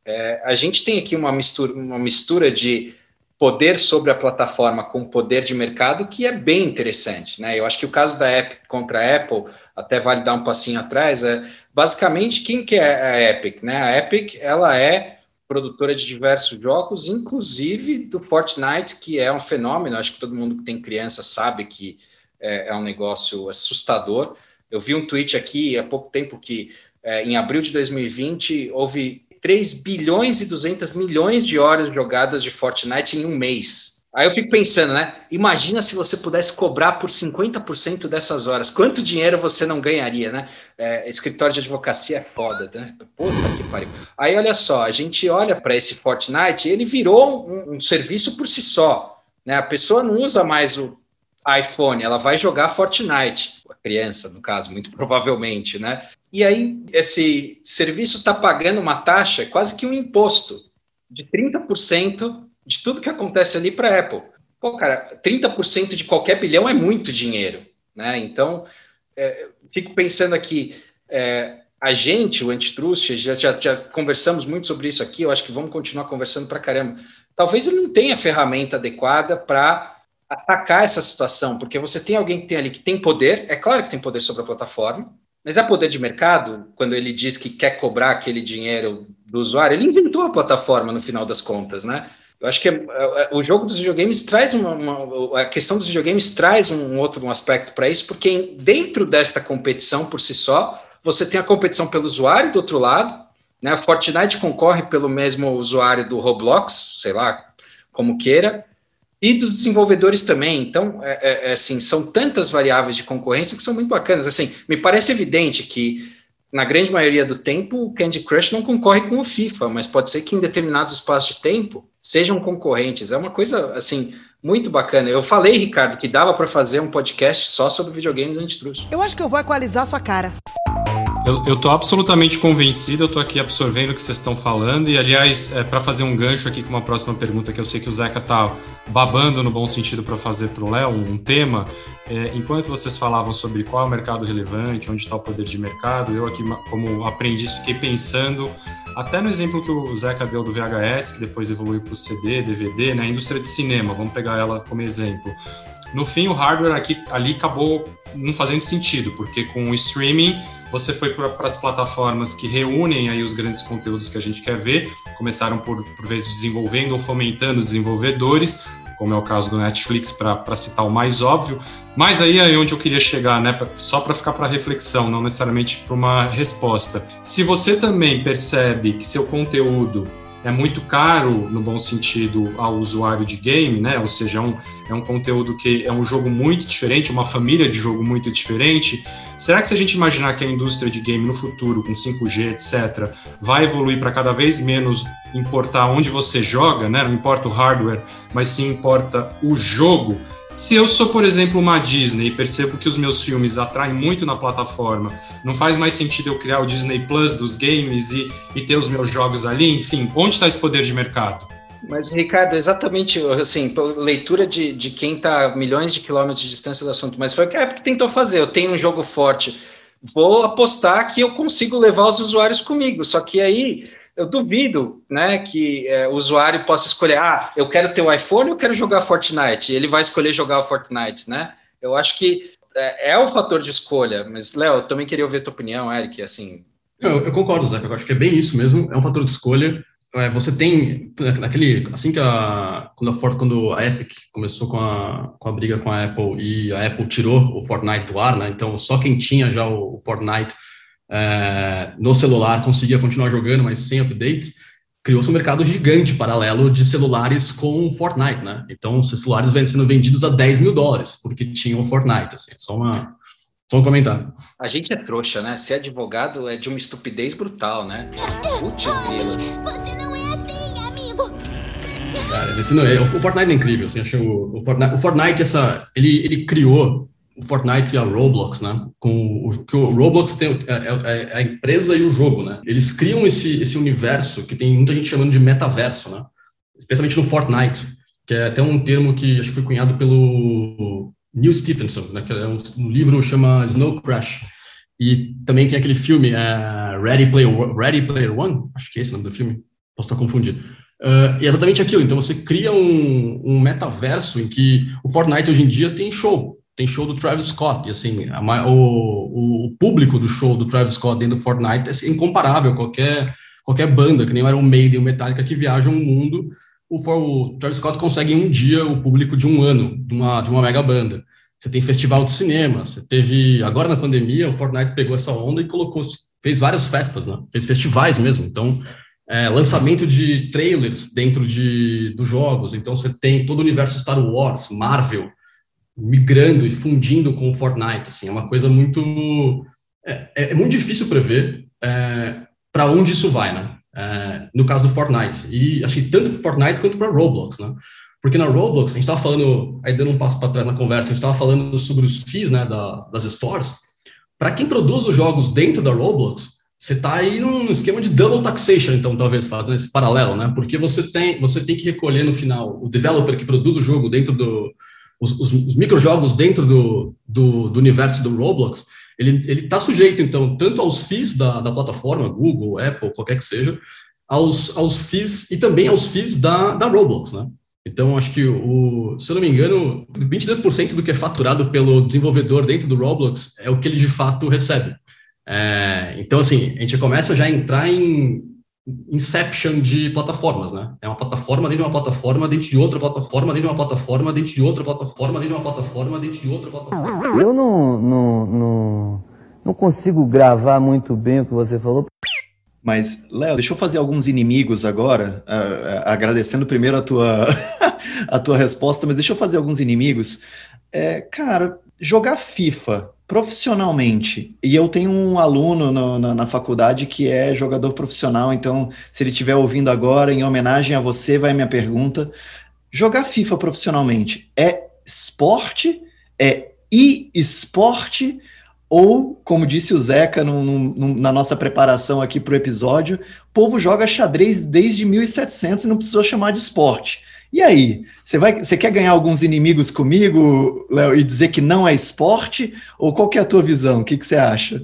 é, a gente tem aqui uma mistura, uma mistura de poder sobre a plataforma com poder de mercado que é bem interessante, né? Eu acho que o caso da Epic contra a Apple até vale dar um passinho atrás. É basicamente quem que é a Epic, né? A Epic ela é produtora de diversos jogos, inclusive do Fortnite, que é um fenômeno. Acho que todo mundo que tem criança sabe que é, é um negócio assustador. Eu vi um tweet aqui há pouco tempo que é, em abril de 2020 houve 3 bilhões e 200 milhões de horas jogadas de Fortnite em um mês. Aí eu fico pensando, né? Imagina se você pudesse cobrar por 50% dessas horas. Quanto dinheiro você não ganharia, né? É, escritório de advocacia é foda, né? Puta que pariu. Aí olha só, a gente olha para esse Fortnite, ele virou um, um, serviço por si só. Né? A pessoa não usa mais o iPhone, ela vai jogar Fortnite. A criança, no caso, muito (laughs) provavelmente, né? E aí, esse serviço está pagando uma taxa, quase que um imposto, de 30% de tudo que acontece ali para a Apple. Pô, cara, 30% de qualquer bilhão é muito dinheiro, né? Então, é, fico pensando aqui, é, a gente, o antitrust, já, já, já, conversamos muito sobre isso aqui, eu acho que vamos continuar conversando para caramba. Talvez ele não tenha a ferramenta adequada para atacar essa situação, porque você tem alguém que tem ali que tem poder, é claro que tem poder sobre a plataforma, mas é poder de mercado, quando ele diz que quer cobrar aquele dinheiro do usuário, ele inventou a plataforma no final das contas, né? Eu acho que é, é, o jogo dos videogames traz uma, uma, a questão dos videogames traz um outro um aspecto para isso, porque dentro desta competição por si só, você tem a competição pelo usuário do outro lado, né? A Fortnite concorre pelo mesmo usuário do Roblox, sei lá, como queira, e dos desenvolvedores também. Então, é, é, é, assim, são tantas variáveis de concorrência que são muito bacanas. Assim, me parece evidente que na grande maioria do tempo, o Candy Crush não concorre com o FIFA, mas pode ser que em determinados espaços de tempo sejam concorrentes. É uma coisa, assim, muito bacana. Eu falei, Ricardo, que dava para fazer um podcast só sobre videogames antitrust. Eu acho que eu vou equalizar sua cara. Eu, eu tô absolutamente convencido, eu tô aqui absorvendo o que vocês estão falando, e aliás, é, para fazer um gancho aqui com uma próxima pergunta que eu sei que o Zeca tá babando no bom sentido para fazer para o Léo, um, tema, é, enquanto vocês falavam sobre qual é o mercado relevante, onde está o poder de mercado, eu aqui, como aprendiz, fiquei pensando, até no exemplo que o Zeca deu do VHS, que depois evoluiu para o CD, DVD, né, indústria de cinema, vamos pegar ela como exemplo. No fim, o hardware aqui, ali acabou não fazendo sentido, porque com o streaming você foi para as plataformas que reúnem aí os grandes conteúdos que a gente quer ver, começaram por, por vezes desenvolvendo ou fomentando desenvolvedores, como é o caso do Netflix, para citar o mais óbvio, mas aí é onde eu queria chegar, né? Só para ficar para reflexão, não necessariamente para uma resposta. Se você também percebe que seu conteúdo é muito caro, no bom sentido, ao usuário de game, né? Ou seja, é um, é um conteúdo que é um jogo muito diferente, uma família de jogo muito diferente. Será que se a gente imaginar que a indústria de game no futuro, com 5G, etc., vai evoluir para cada vez menos importar onde você joga, né? Não importa o hardware, mas sim importa o jogo se eu sou, por exemplo, uma Disney e percebo que os meus filmes atraem muito na plataforma, não faz mais sentido eu criar o Disney Plus dos games e, e ter os meus jogos ali? Enfim, onde está esse poder de mercado? Mas, Ricardo, exatamente, assim, leitura de, de quem está milhões de quilômetros de distância do assunto, mas foi o que a Epic tentou fazer. Eu tenho um jogo forte, vou apostar que eu consigo levar os usuários comigo. Só que aí eu duvido né, que é, o usuário possa escolher, ah, eu quero ter o iPhone ou quero jogar Fortnite? Ele vai escolher jogar o Fortnite, né? Eu acho que é, é o fator de escolha, mas, Léo, eu também queria ouvir a tua opinião, Eric, assim... Eu, eu concordo, Zé, eu acho que é bem isso mesmo, é um fator de escolha. É, você tem, naquele, assim que a, quando a, Ford, quando a Epic começou com a, com a briga com a Apple e a Apple tirou o Fortnite do ar, né, então só quem tinha já o, o Fortnite é, no celular conseguia continuar jogando, mas sem updates, criou-se um mercado gigante paralelo de celulares com Fortnite, né? Então, os celulares vêm sendo vendidos a 10 mil dólares, porque tinham o Fortnite, assim, só uma... Só um comentário. A gente é trouxa, né? Ser advogado é de uma estupidez brutal, né? Putz, grilo. Você não é assim, amigo. Cara, esse não é, o Fortnite é incrível, assim, acho o, o Fortnite, o Fortnite essa, ele, ele criou o Fortnite e a Roblox, né? Com o que o Roblox tem é, é, é, a empresa e o jogo, né? Eles criam esse, esse universo que tem muita gente chamando de metaverso, né? Especialmente no Fortnite, que é até um termo que acho que foi cunhado pelo Neil Stephenson, né? Que é um, um livro chama Snow Crash. E também tem aquele filme uh, Ready Player Ready Player One, acho que é esse o nome do filme. Posso estar confundido. Uh, e é exatamente aquilo. Então você cria um, um metaverso em que o Fortnite hoje em dia tem show tem show do Travis Scott, e assim, a, o, o público do show do Travis Scott dentro do Fortnite é incomparável a qualquer, qualquer banda, que nem era um Maiden, um Metallica, que viajam o mundo, o, o, Travis Scott consegue em um dia o público de um ano, de uma, de uma mega banda. Você tem festival de cinema, você teve, agora na pandemia, o Fortnite pegou essa onda e colocou, fez várias festas, né? fez festivais mesmo, então... É, lançamento de trailers dentro de, dos jogos, então você tem todo o universo Star Wars, Marvel, migrando e fundindo com o Fortnite. Assim, é uma coisa muito é, é, é muito difícil prever é, para onde isso vai, né? É, no caso do Fortnite e acho que tanto para Fortnite quanto para Roblox, né? Porque na Roblox a gente estava falando, aí dando um passo para trás na conversa, a gente estava falando sobre os fees, né, da, das stores. Para quem produz os jogos dentro da Roblox, você está aí num esquema de double taxation, então talvez fazendo esse paralelo, né? Porque você tem você tem que recolher no final o developer que produz o jogo dentro do os, os, os microjogos dentro do, do, do, universo do Roblox, ele está sujeito, então, tanto aos FIIs da, da plataforma, Google, Apple, qualquer que seja, aos, aos FIIs e também aos FIIs da, da Roblox, né? Então, acho que, o, se eu não me engano, 22% do que é faturado pelo desenvolvedor dentro do Roblox é o que ele de fato recebe. É, então, assim, a gente começa já a entrar em, inception de plataformas, né? É uma plataforma dentro de uma plataforma, dentro de outra plataforma, dentro de uma plataforma, dentro de outra plataforma, dentro de uma plataforma, dentro de outra plataforma. Eu não, não, não, não consigo gravar muito bem o que você falou. Mas, Léo, deixa eu fazer alguns inimigos agora, uh, agradecendo primeiro a tua, (laughs) a tua resposta, mas deixa eu fazer alguns inimigos. É, cara, jogar FIFA profissionalmente, e eu tenho um aluno no, na, na, faculdade que é jogador profissional, então, se ele estiver ouvindo agora, em homenagem a você, vai minha pergunta. Jogar FIFA profissionalmente é esporte? É e-esporte? Ou, como disse o Zeca no, na nossa preparação aqui para o episódio, povo joga xadrez desde 1700 e não precisou chamar de esporte. E aí, você vai, você quer ganhar alguns inimigos comigo, Léo, e dizer que não é esporte? Ou qual que é a tua visão? O que, que você acha?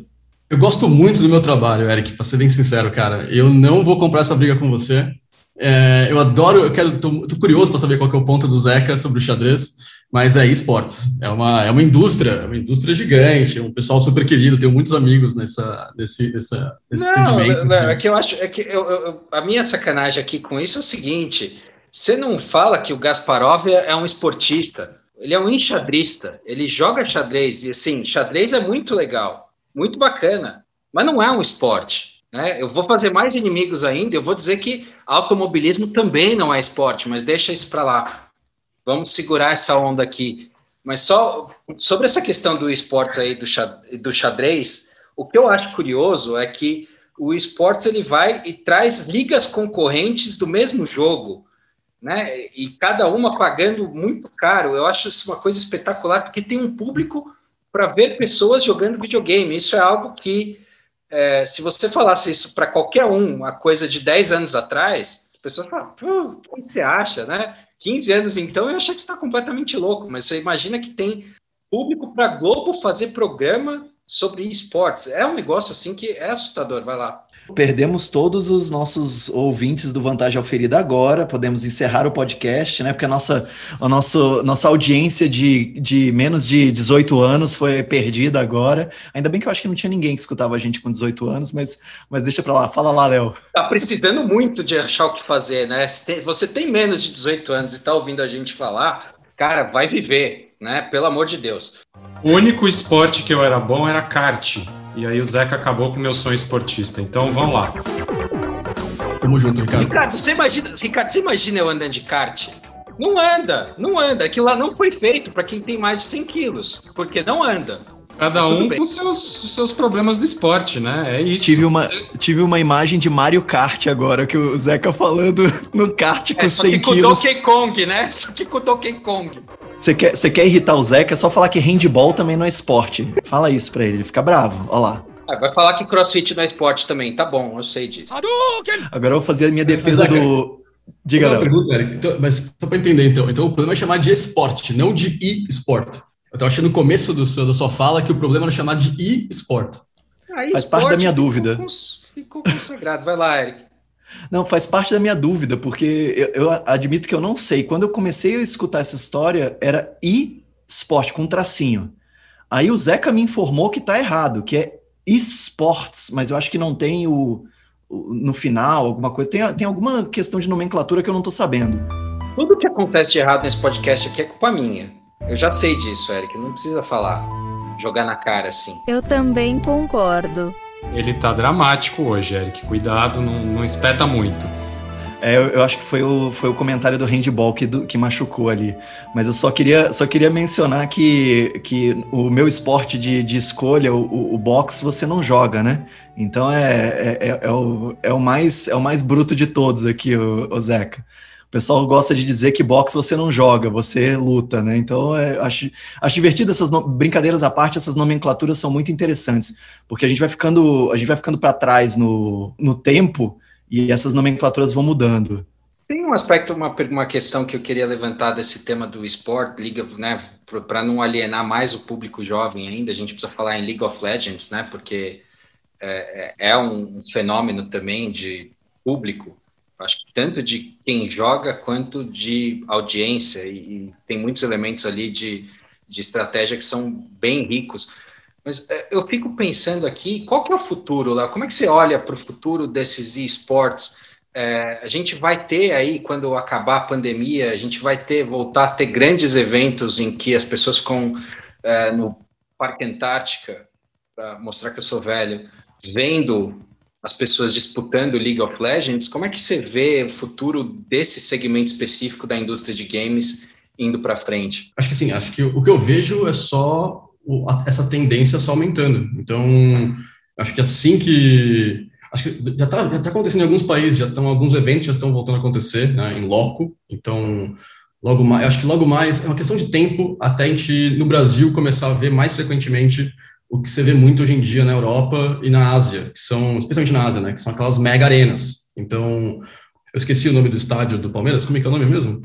Eu gosto muito do meu trabalho, Eric, para ser bem sincero, cara. Eu não vou comprar essa briga com você. É, eu adoro, eu quero, tô, tô curioso para saber qual é o ponto do Zeca sobre o xadrez. Mas é esportes, é uma, é uma indústria, é uma indústria gigante, um pessoal super querido, tenho muitos amigos nessa, nesse, nessa, nesse não, não, é que eu acho, é que eu, eu, a minha sacanagem aqui com isso é o seguinte, você não fala que o Gasparov é um esportista, ele é um enxadrista, ele joga xadrez, e assim, xadrez é muito legal, muito bacana, mas não é um esporte, né? Eu vou fazer mais inimigos ainda, eu vou dizer que automobilismo também não é esporte, mas deixa isso para lá. Vamos segurar essa onda aqui. Mas só sobre essa questão do esportes aí, do, do xadrez, o que eu acho curioso é que o esportes ele vai e traz ligas concorrentes do mesmo jogo, né? E cada uma pagando muito caro. Eu acho isso uma coisa espetacular, porque tem um público para ver pessoas jogando videogame. Isso é algo que, é, se você falasse isso para qualquer um, uma coisa de 10 anos atrás, as pessoas falam, o que você acha, né? 15 anos então, eu achei que você está completamente louco, mas você imagina que tem público para Globo fazer programa sobre esportes. É um negócio assim que é assustador, vai lá. Perdemos todos os nossos ouvintes do Vantagem Alferida agora, podemos encerrar o podcast, né? Porque a nossa, a nossa, nossa audiência de, de menos de 18 anos foi perdida agora. Ainda bem que eu acho que não tinha ninguém que escutava a gente com 18 anos, mas, mas deixa para lá. Fala lá, Léo. Tá precisando muito de achar o que fazer, né? Você tem menos de 18 anos e tá ouvindo a gente falar, cara, vai viver, né? Pelo amor de Deus. O único esporte que eu era bom era kart. E aí o Zeca acabou com o meu sonho esportista. Então vamos lá. Tamo junto, Ricardo. Ricardo, você imagina, Ricardo, você imagina eu andando de kart? Não anda, não anda. Aquilo lá não foi feito para quem tem mais de 100 quilos, porque não anda. Cada um com seus, seus problemas do esporte, né? É isso. Tive uma, tive uma imagem de Mario Kart agora, que o Zeca falando no kart com é, 100 só que quilos. com Donkey Kong, né? (laughs) Só que com Donkey Kong. Você quer, você quer irritar o Zeca, é só falar que handball também não é esporte. Fala isso pra ele, ele fica bravo. Olha lá. Ah, vai falar que crossfit não é esporte também. Tá bom, eu sei disso. Agora eu vou fazer a minha defesa do. Diga, Léo. Então, mas só pra entender, então. Então o problema é chamar de esporte, não de e-sport. Eu tava achando no começo do seu, da sua fala que o problema era chamar de e-sport. Ah, Faz parte da minha dúvida. Ficou consagrado. Vai lá, Eric. Não, faz parte da minha dúvida, porque eu, eu, admito que eu não sei. Quando eu comecei a escutar essa história, era e-sport, com um tracinho. Aí o Zeca me informou que tá errado, que é esportes, mas eu acho que não tem o, o, no final, alguma coisa. Tem, tem alguma questão de nomenclatura que eu não tô sabendo. Tudo que acontece de errado nesse podcast aqui é culpa minha. Eu já sei disso, Eric, não precisa falar. Jogar na cara assim. Eu também concordo. Ele tá dramático hoje, Eric. Cuidado, não, não espeta muito. É, eu, acho que foi o, foi o comentário do handball que, do, que machucou ali. Mas eu só queria, só queria mencionar que, que o meu esporte de, de escolha, o, o boxe, você não joga, né? Então é, é, é, é, o, é, o, mais, é o mais bruto de todos aqui, o, o Zeca. O pessoal gosta de dizer que boxe você não joga, você luta, né? Então, é, acho, acho divertido essas no... brincadeiras à parte, essas nomenclaturas são muito interessantes, porque a gente vai ficando, a gente vai ficando para trás no, no tempo e essas nomenclaturas vão mudando. Tem um aspecto, uma, uma questão que eu queria levantar desse tema do esporte, Liga, né, para não alienar mais o público jovem ainda, a gente precisa falar em League of Legends, né, porque é, é, é um fenômeno também de público, acho que tanto de quem joga quanto de audiência, e, e tem muitos elementos ali de, de estratégia que são bem ricos. Mas é, eu fico pensando aqui, qual que é o futuro lá? Como é que você olha para o futuro desses esportes? É, a gente vai ter aí, quando acabar a pandemia, a gente vai ter, voltar a ter grandes eventos em que as pessoas com é, no Parque Antártica, para mostrar que eu sou velho, vendo as pessoas disputando League of Legends, como é que você vê o futuro desse segmento específico da indústria de games indo para frente? Acho que sim, acho que o que eu vejo é só essa tendência só aumentando. Então, acho que assim que acho que já está tá acontecendo em alguns países, já estão alguns eventos já estão voltando a acontecer, né, em loco. Então, logo mais, acho que logo mais é uma questão de tempo até a gente no Brasil começar a ver mais frequentemente o que você vê muito hoje em dia na Europa e na Ásia, que são, especialmente na Ásia, né, que são aquelas mega arenas. Então, eu esqueci o nome do estádio do Palmeiras, como é que é o nome mesmo?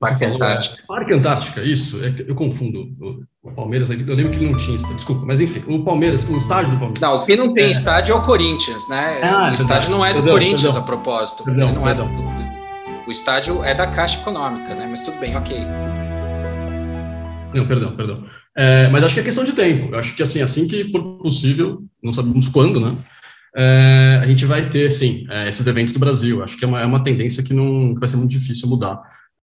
Parque Antártica. Parque Antártica, isso, é eu confundo. O, Palmeiras, eu lembro que ele não tinha, desculpa, mas enfim, o Palmeiras, o estádio do Palmeiras. Não, o que não tem é. estádio é o Corinthians, né? Ah, o estádio não é do perdão, Corinthians perdão. a propósito. Perdão, não perdão. É do, o estádio é da Caixa Econômica, né? Mas tudo bem, ok. Não, perdão, perdão. É, mas acho que é questão de tempo. Acho que assim, assim que for possível, não sabemos quando, né? É, a gente vai ter, sim, é, esses eventos do Brasil. Acho que é uma, é uma tendência que não que vai ser muito difícil mudar.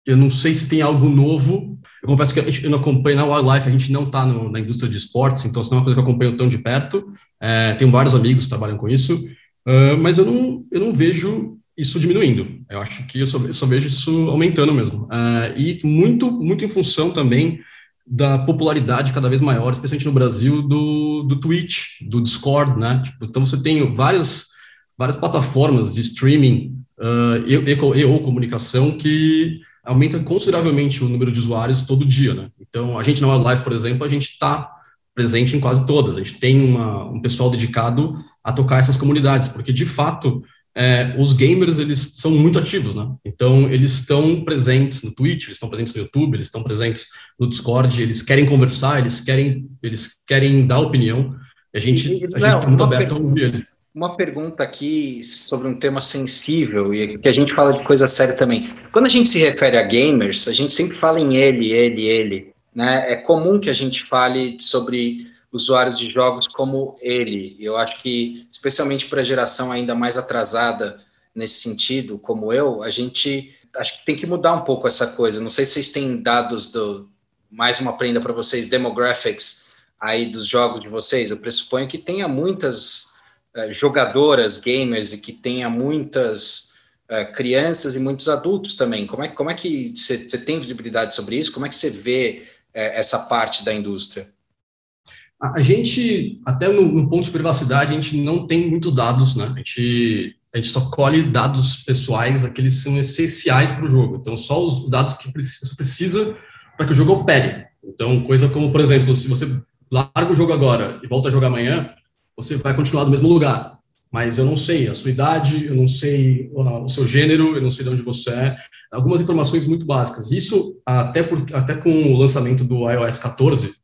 Eu não sei se tem algo novo. Eu confesso que eu não acompanho na Wildlife, a gente não está na indústria de esportes, então isso não é uma coisa que eu acompanho tão de perto. É, tenho vários amigos que trabalham com isso, uh, mas eu não, eu não vejo isso diminuindo. Eu acho que eu só, eu só vejo isso aumentando mesmo. Uh, e muito, muito em função também da popularidade cada vez maior, especialmente no Brasil, do, do Twitch, do Discord, né? Tipo, então você tem várias, várias plataformas de streaming uh, e, e, e, ou comunicação que aumenta consideravelmente o número de usuários todo dia, né? Então, a gente na Live, por exemplo, a gente está presente em quase todas. A gente tem uma, um pessoal dedicado a tocar essas comunidades, porque de fato é, os gamers eles são muito ativos, né? Então eles estão presentes no Twitch, eles estão presentes no YouTube, eles estão presentes no Discord, eles querem conversar, eles querem eles querem dar opinião. A gente a gente está muito aberto a ouvir eles. Uma pergunta aqui sobre um tema sensível e que a gente fala de coisa séria também. Quando a gente se refere a gamers, a gente sempre fala em ele, ele, ele. Né? É comum que a gente fale sobre usuários de jogos como ele. Eu acho que, especialmente para a geração ainda mais atrasada nesse sentido, como eu, a gente acho que tem que mudar um pouco essa coisa. Não sei se vocês têm dados do mais uma prenda para vocês, demographics aí dos jogos de vocês. Eu pressuponho que tenha muitas uh, jogadoras, gamers e que tenha muitas uh, crianças e muitos adultos também. Como é, como é que você tem visibilidade sobre isso? Como é que você vê uh, essa parte da indústria? A gente, até no, no, ponto de privacidade, a gente não tem muitos dados, né? A gente, a gente só colhe dados pessoais, aqueles que são essenciais para o jogo. Então, só os dados que você precisa para que o jogo opere. Então, coisa como, por exemplo, se você larga o jogo agora e volta a jogar amanhã, você vai continuar no mesmo lugar. Mas eu não sei a sua idade, eu não sei o seu gênero, eu não sei de onde você é. Algumas informações muito básicas. Isso, até, por, até com o lançamento do iOS 14,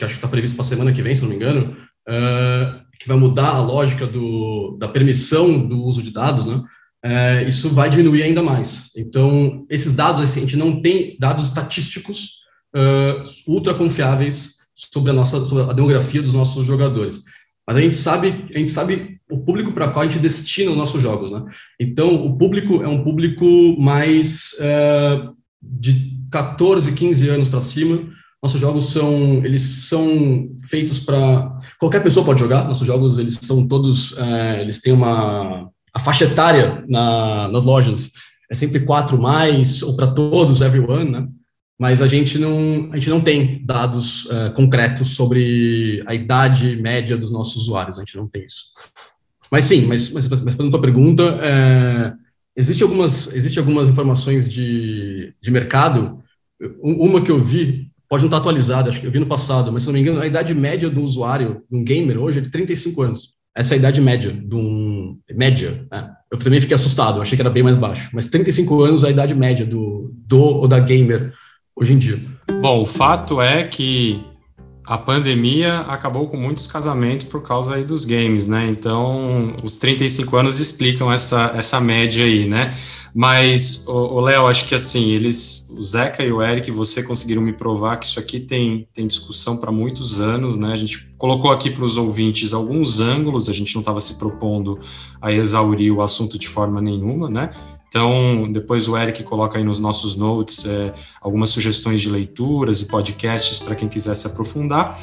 que acho que está previsto para a semana que vem, se não me engano, uh, que vai mudar a lógica do, da permissão do uso de dados, né? Uh, isso vai diminuir ainda mais. Então, esses dados, a gente não tem dados estatísticos uh, ultra confiáveis sobre a nossa sobre a demografia dos nossos jogadores. Mas a gente sabe, a gente sabe o público para qual a gente destina os nossos jogos, né? Então, o público é um público mais uh, de 14, 15 anos para cima, nossos jogos são, eles são feitos para qualquer pessoa pode jogar. Nossos jogos eles são todos, é, eles têm uma a faixa etária na, nas lojas é sempre quatro mais ou para todos, everyone, né? Mas a gente não, a gente não tem dados é, concretos sobre a idade média dos nossos usuários. A gente não tem isso. Mas sim, mas, mas, mas para a tua pergunta, é, existe algumas, existe algumas informações de, de mercado. Uma que eu vi pode não estar atualizado, acho que eu vi no passado, mas se não me engano, a idade média do usuário, de um gamer hoje, é de 35 anos. Essa é a idade média de um. Média. Né? Eu também fiquei assustado, achei que era bem mais baixo. Mas 35 anos é a idade média do, do ou da gamer hoje em dia. Bom, o fato é que a pandemia acabou com muitos casamentos por causa aí dos games, né? Então, os 35 anos explicam essa, essa média aí, né? Mas, o Léo, acho que assim, eles, o Zeca e o Eric, você conseguiram me provar que isso aqui tem, tem discussão para muitos anos, né? A gente colocou aqui para os ouvintes alguns ângulos, a gente não estava se propondo a exaurir o assunto de forma nenhuma, né? Então, depois o Eric coloca aí nos nossos notes é, algumas sugestões de leituras e podcasts para quem quiser se aprofundar.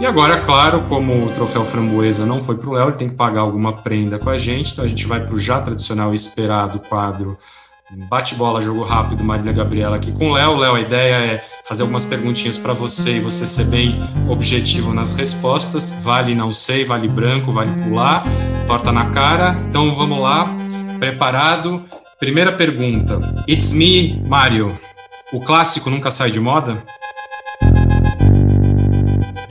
E agora, claro, como o troféu framboesa não foi para o Léo, ele tem que pagar alguma prenda com a gente, então a gente vai para o já tradicional e esperado quadro Bate-bola, jogo rápido, Marília Gabriela aqui com o Léo. Léo, a ideia é fazer algumas perguntinhas para você e você ser bem objetivo nas respostas. Vale não sei, vale branco, vale pular, torta na cara. Então vamos lá, preparado? Primeira pergunta. It's me, Mario. O clássico nunca sai de moda?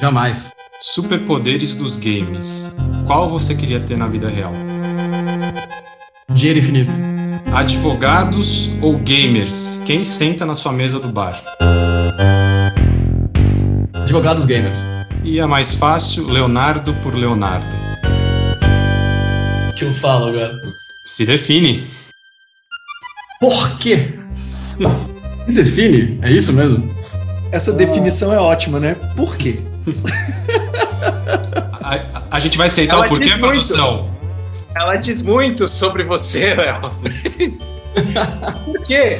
Jamais. Superpoderes dos games. Qual você queria ter na vida real? Dinheiro infinito. Advogados ou gamers? Quem senta na sua mesa do bar? Advogados gamers. E a mais fácil, Leonardo por Leonardo. O que eu falo agora? Se define. Por quê? Se define? É isso mesmo? Essa ah. definição é ótima, né? Por quê? a, a, gente vai aceitar Ela o porquê, produção? Ela diz muito sobre você, Léo. (laughs) Por quê?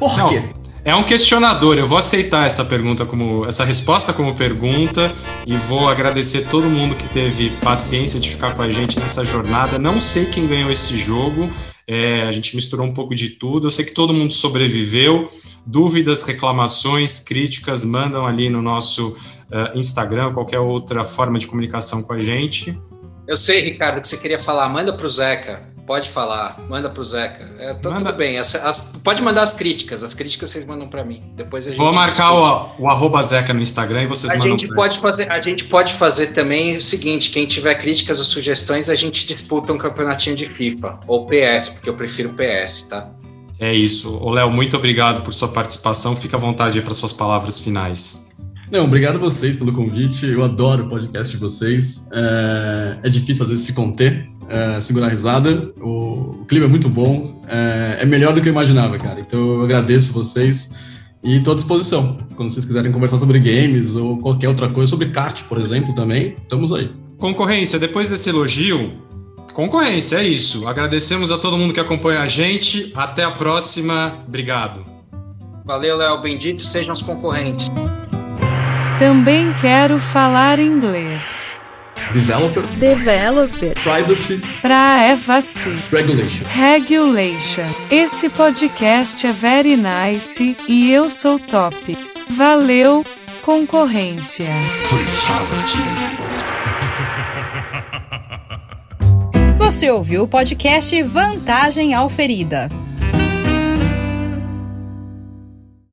Por Não, quê? É um questionador. Eu vou aceitar essa pergunta como essa resposta como pergunta e vou agradecer todo mundo que teve paciência de ficar com a gente nessa jornada. Não sei quem ganhou esse jogo. É, a gente misturou um pouco de tudo. Eu sei que todo mundo sobreviveu. Dúvidas, reclamações, críticas, mandam ali no nosso uh, Instagram, qualquer outra forma de comunicação com a gente. Eu sei, Ricardo, que você queria falar. Manda para o Zeca. Pode falar, manda pro Zeca. É, tá manda. tudo bem. As, as, pode mandar as críticas. As críticas vocês mandam para mim. Depois a gente. Vou marcar o, o, arroba Zeca no Instagram e vocês a mandam. Gente pode fazer, a gente pode fazer também o seguinte: quem tiver críticas ou sugestões, a gente disputa um campeonatinho de FIFA ou PS, porque eu prefiro PS, tá? É isso. Ô, Léo, muito obrigado por sua participação. Fica à vontade aí para suas palavras finais. Não, obrigado a vocês pelo convite. Eu adoro o podcast de vocês. É, é difícil às vezes se conter, é, segurar a risada. O, o, clima é muito bom. É, é, melhor do que eu imaginava, cara. Então eu agradeço vocês e estou à disposição. Quando vocês quiserem conversar sobre games ou qualquer outra coisa, sobre kart, por exemplo, também, estamos aí. Concorrência, depois desse elogio, concorrência, é isso. Agradecemos a todo mundo que acompanha a gente. Até a próxima. Obrigado. Valeu, Léo. Bendito sejam os concorrentes. Também quero falar inglês. Developer. Developer. Privacy. Privacy. Regulation. Regulation. Esse podcast é very nice e eu sou top. Valeu, concorrência. Você ouviu o podcast Vantagem Alferida.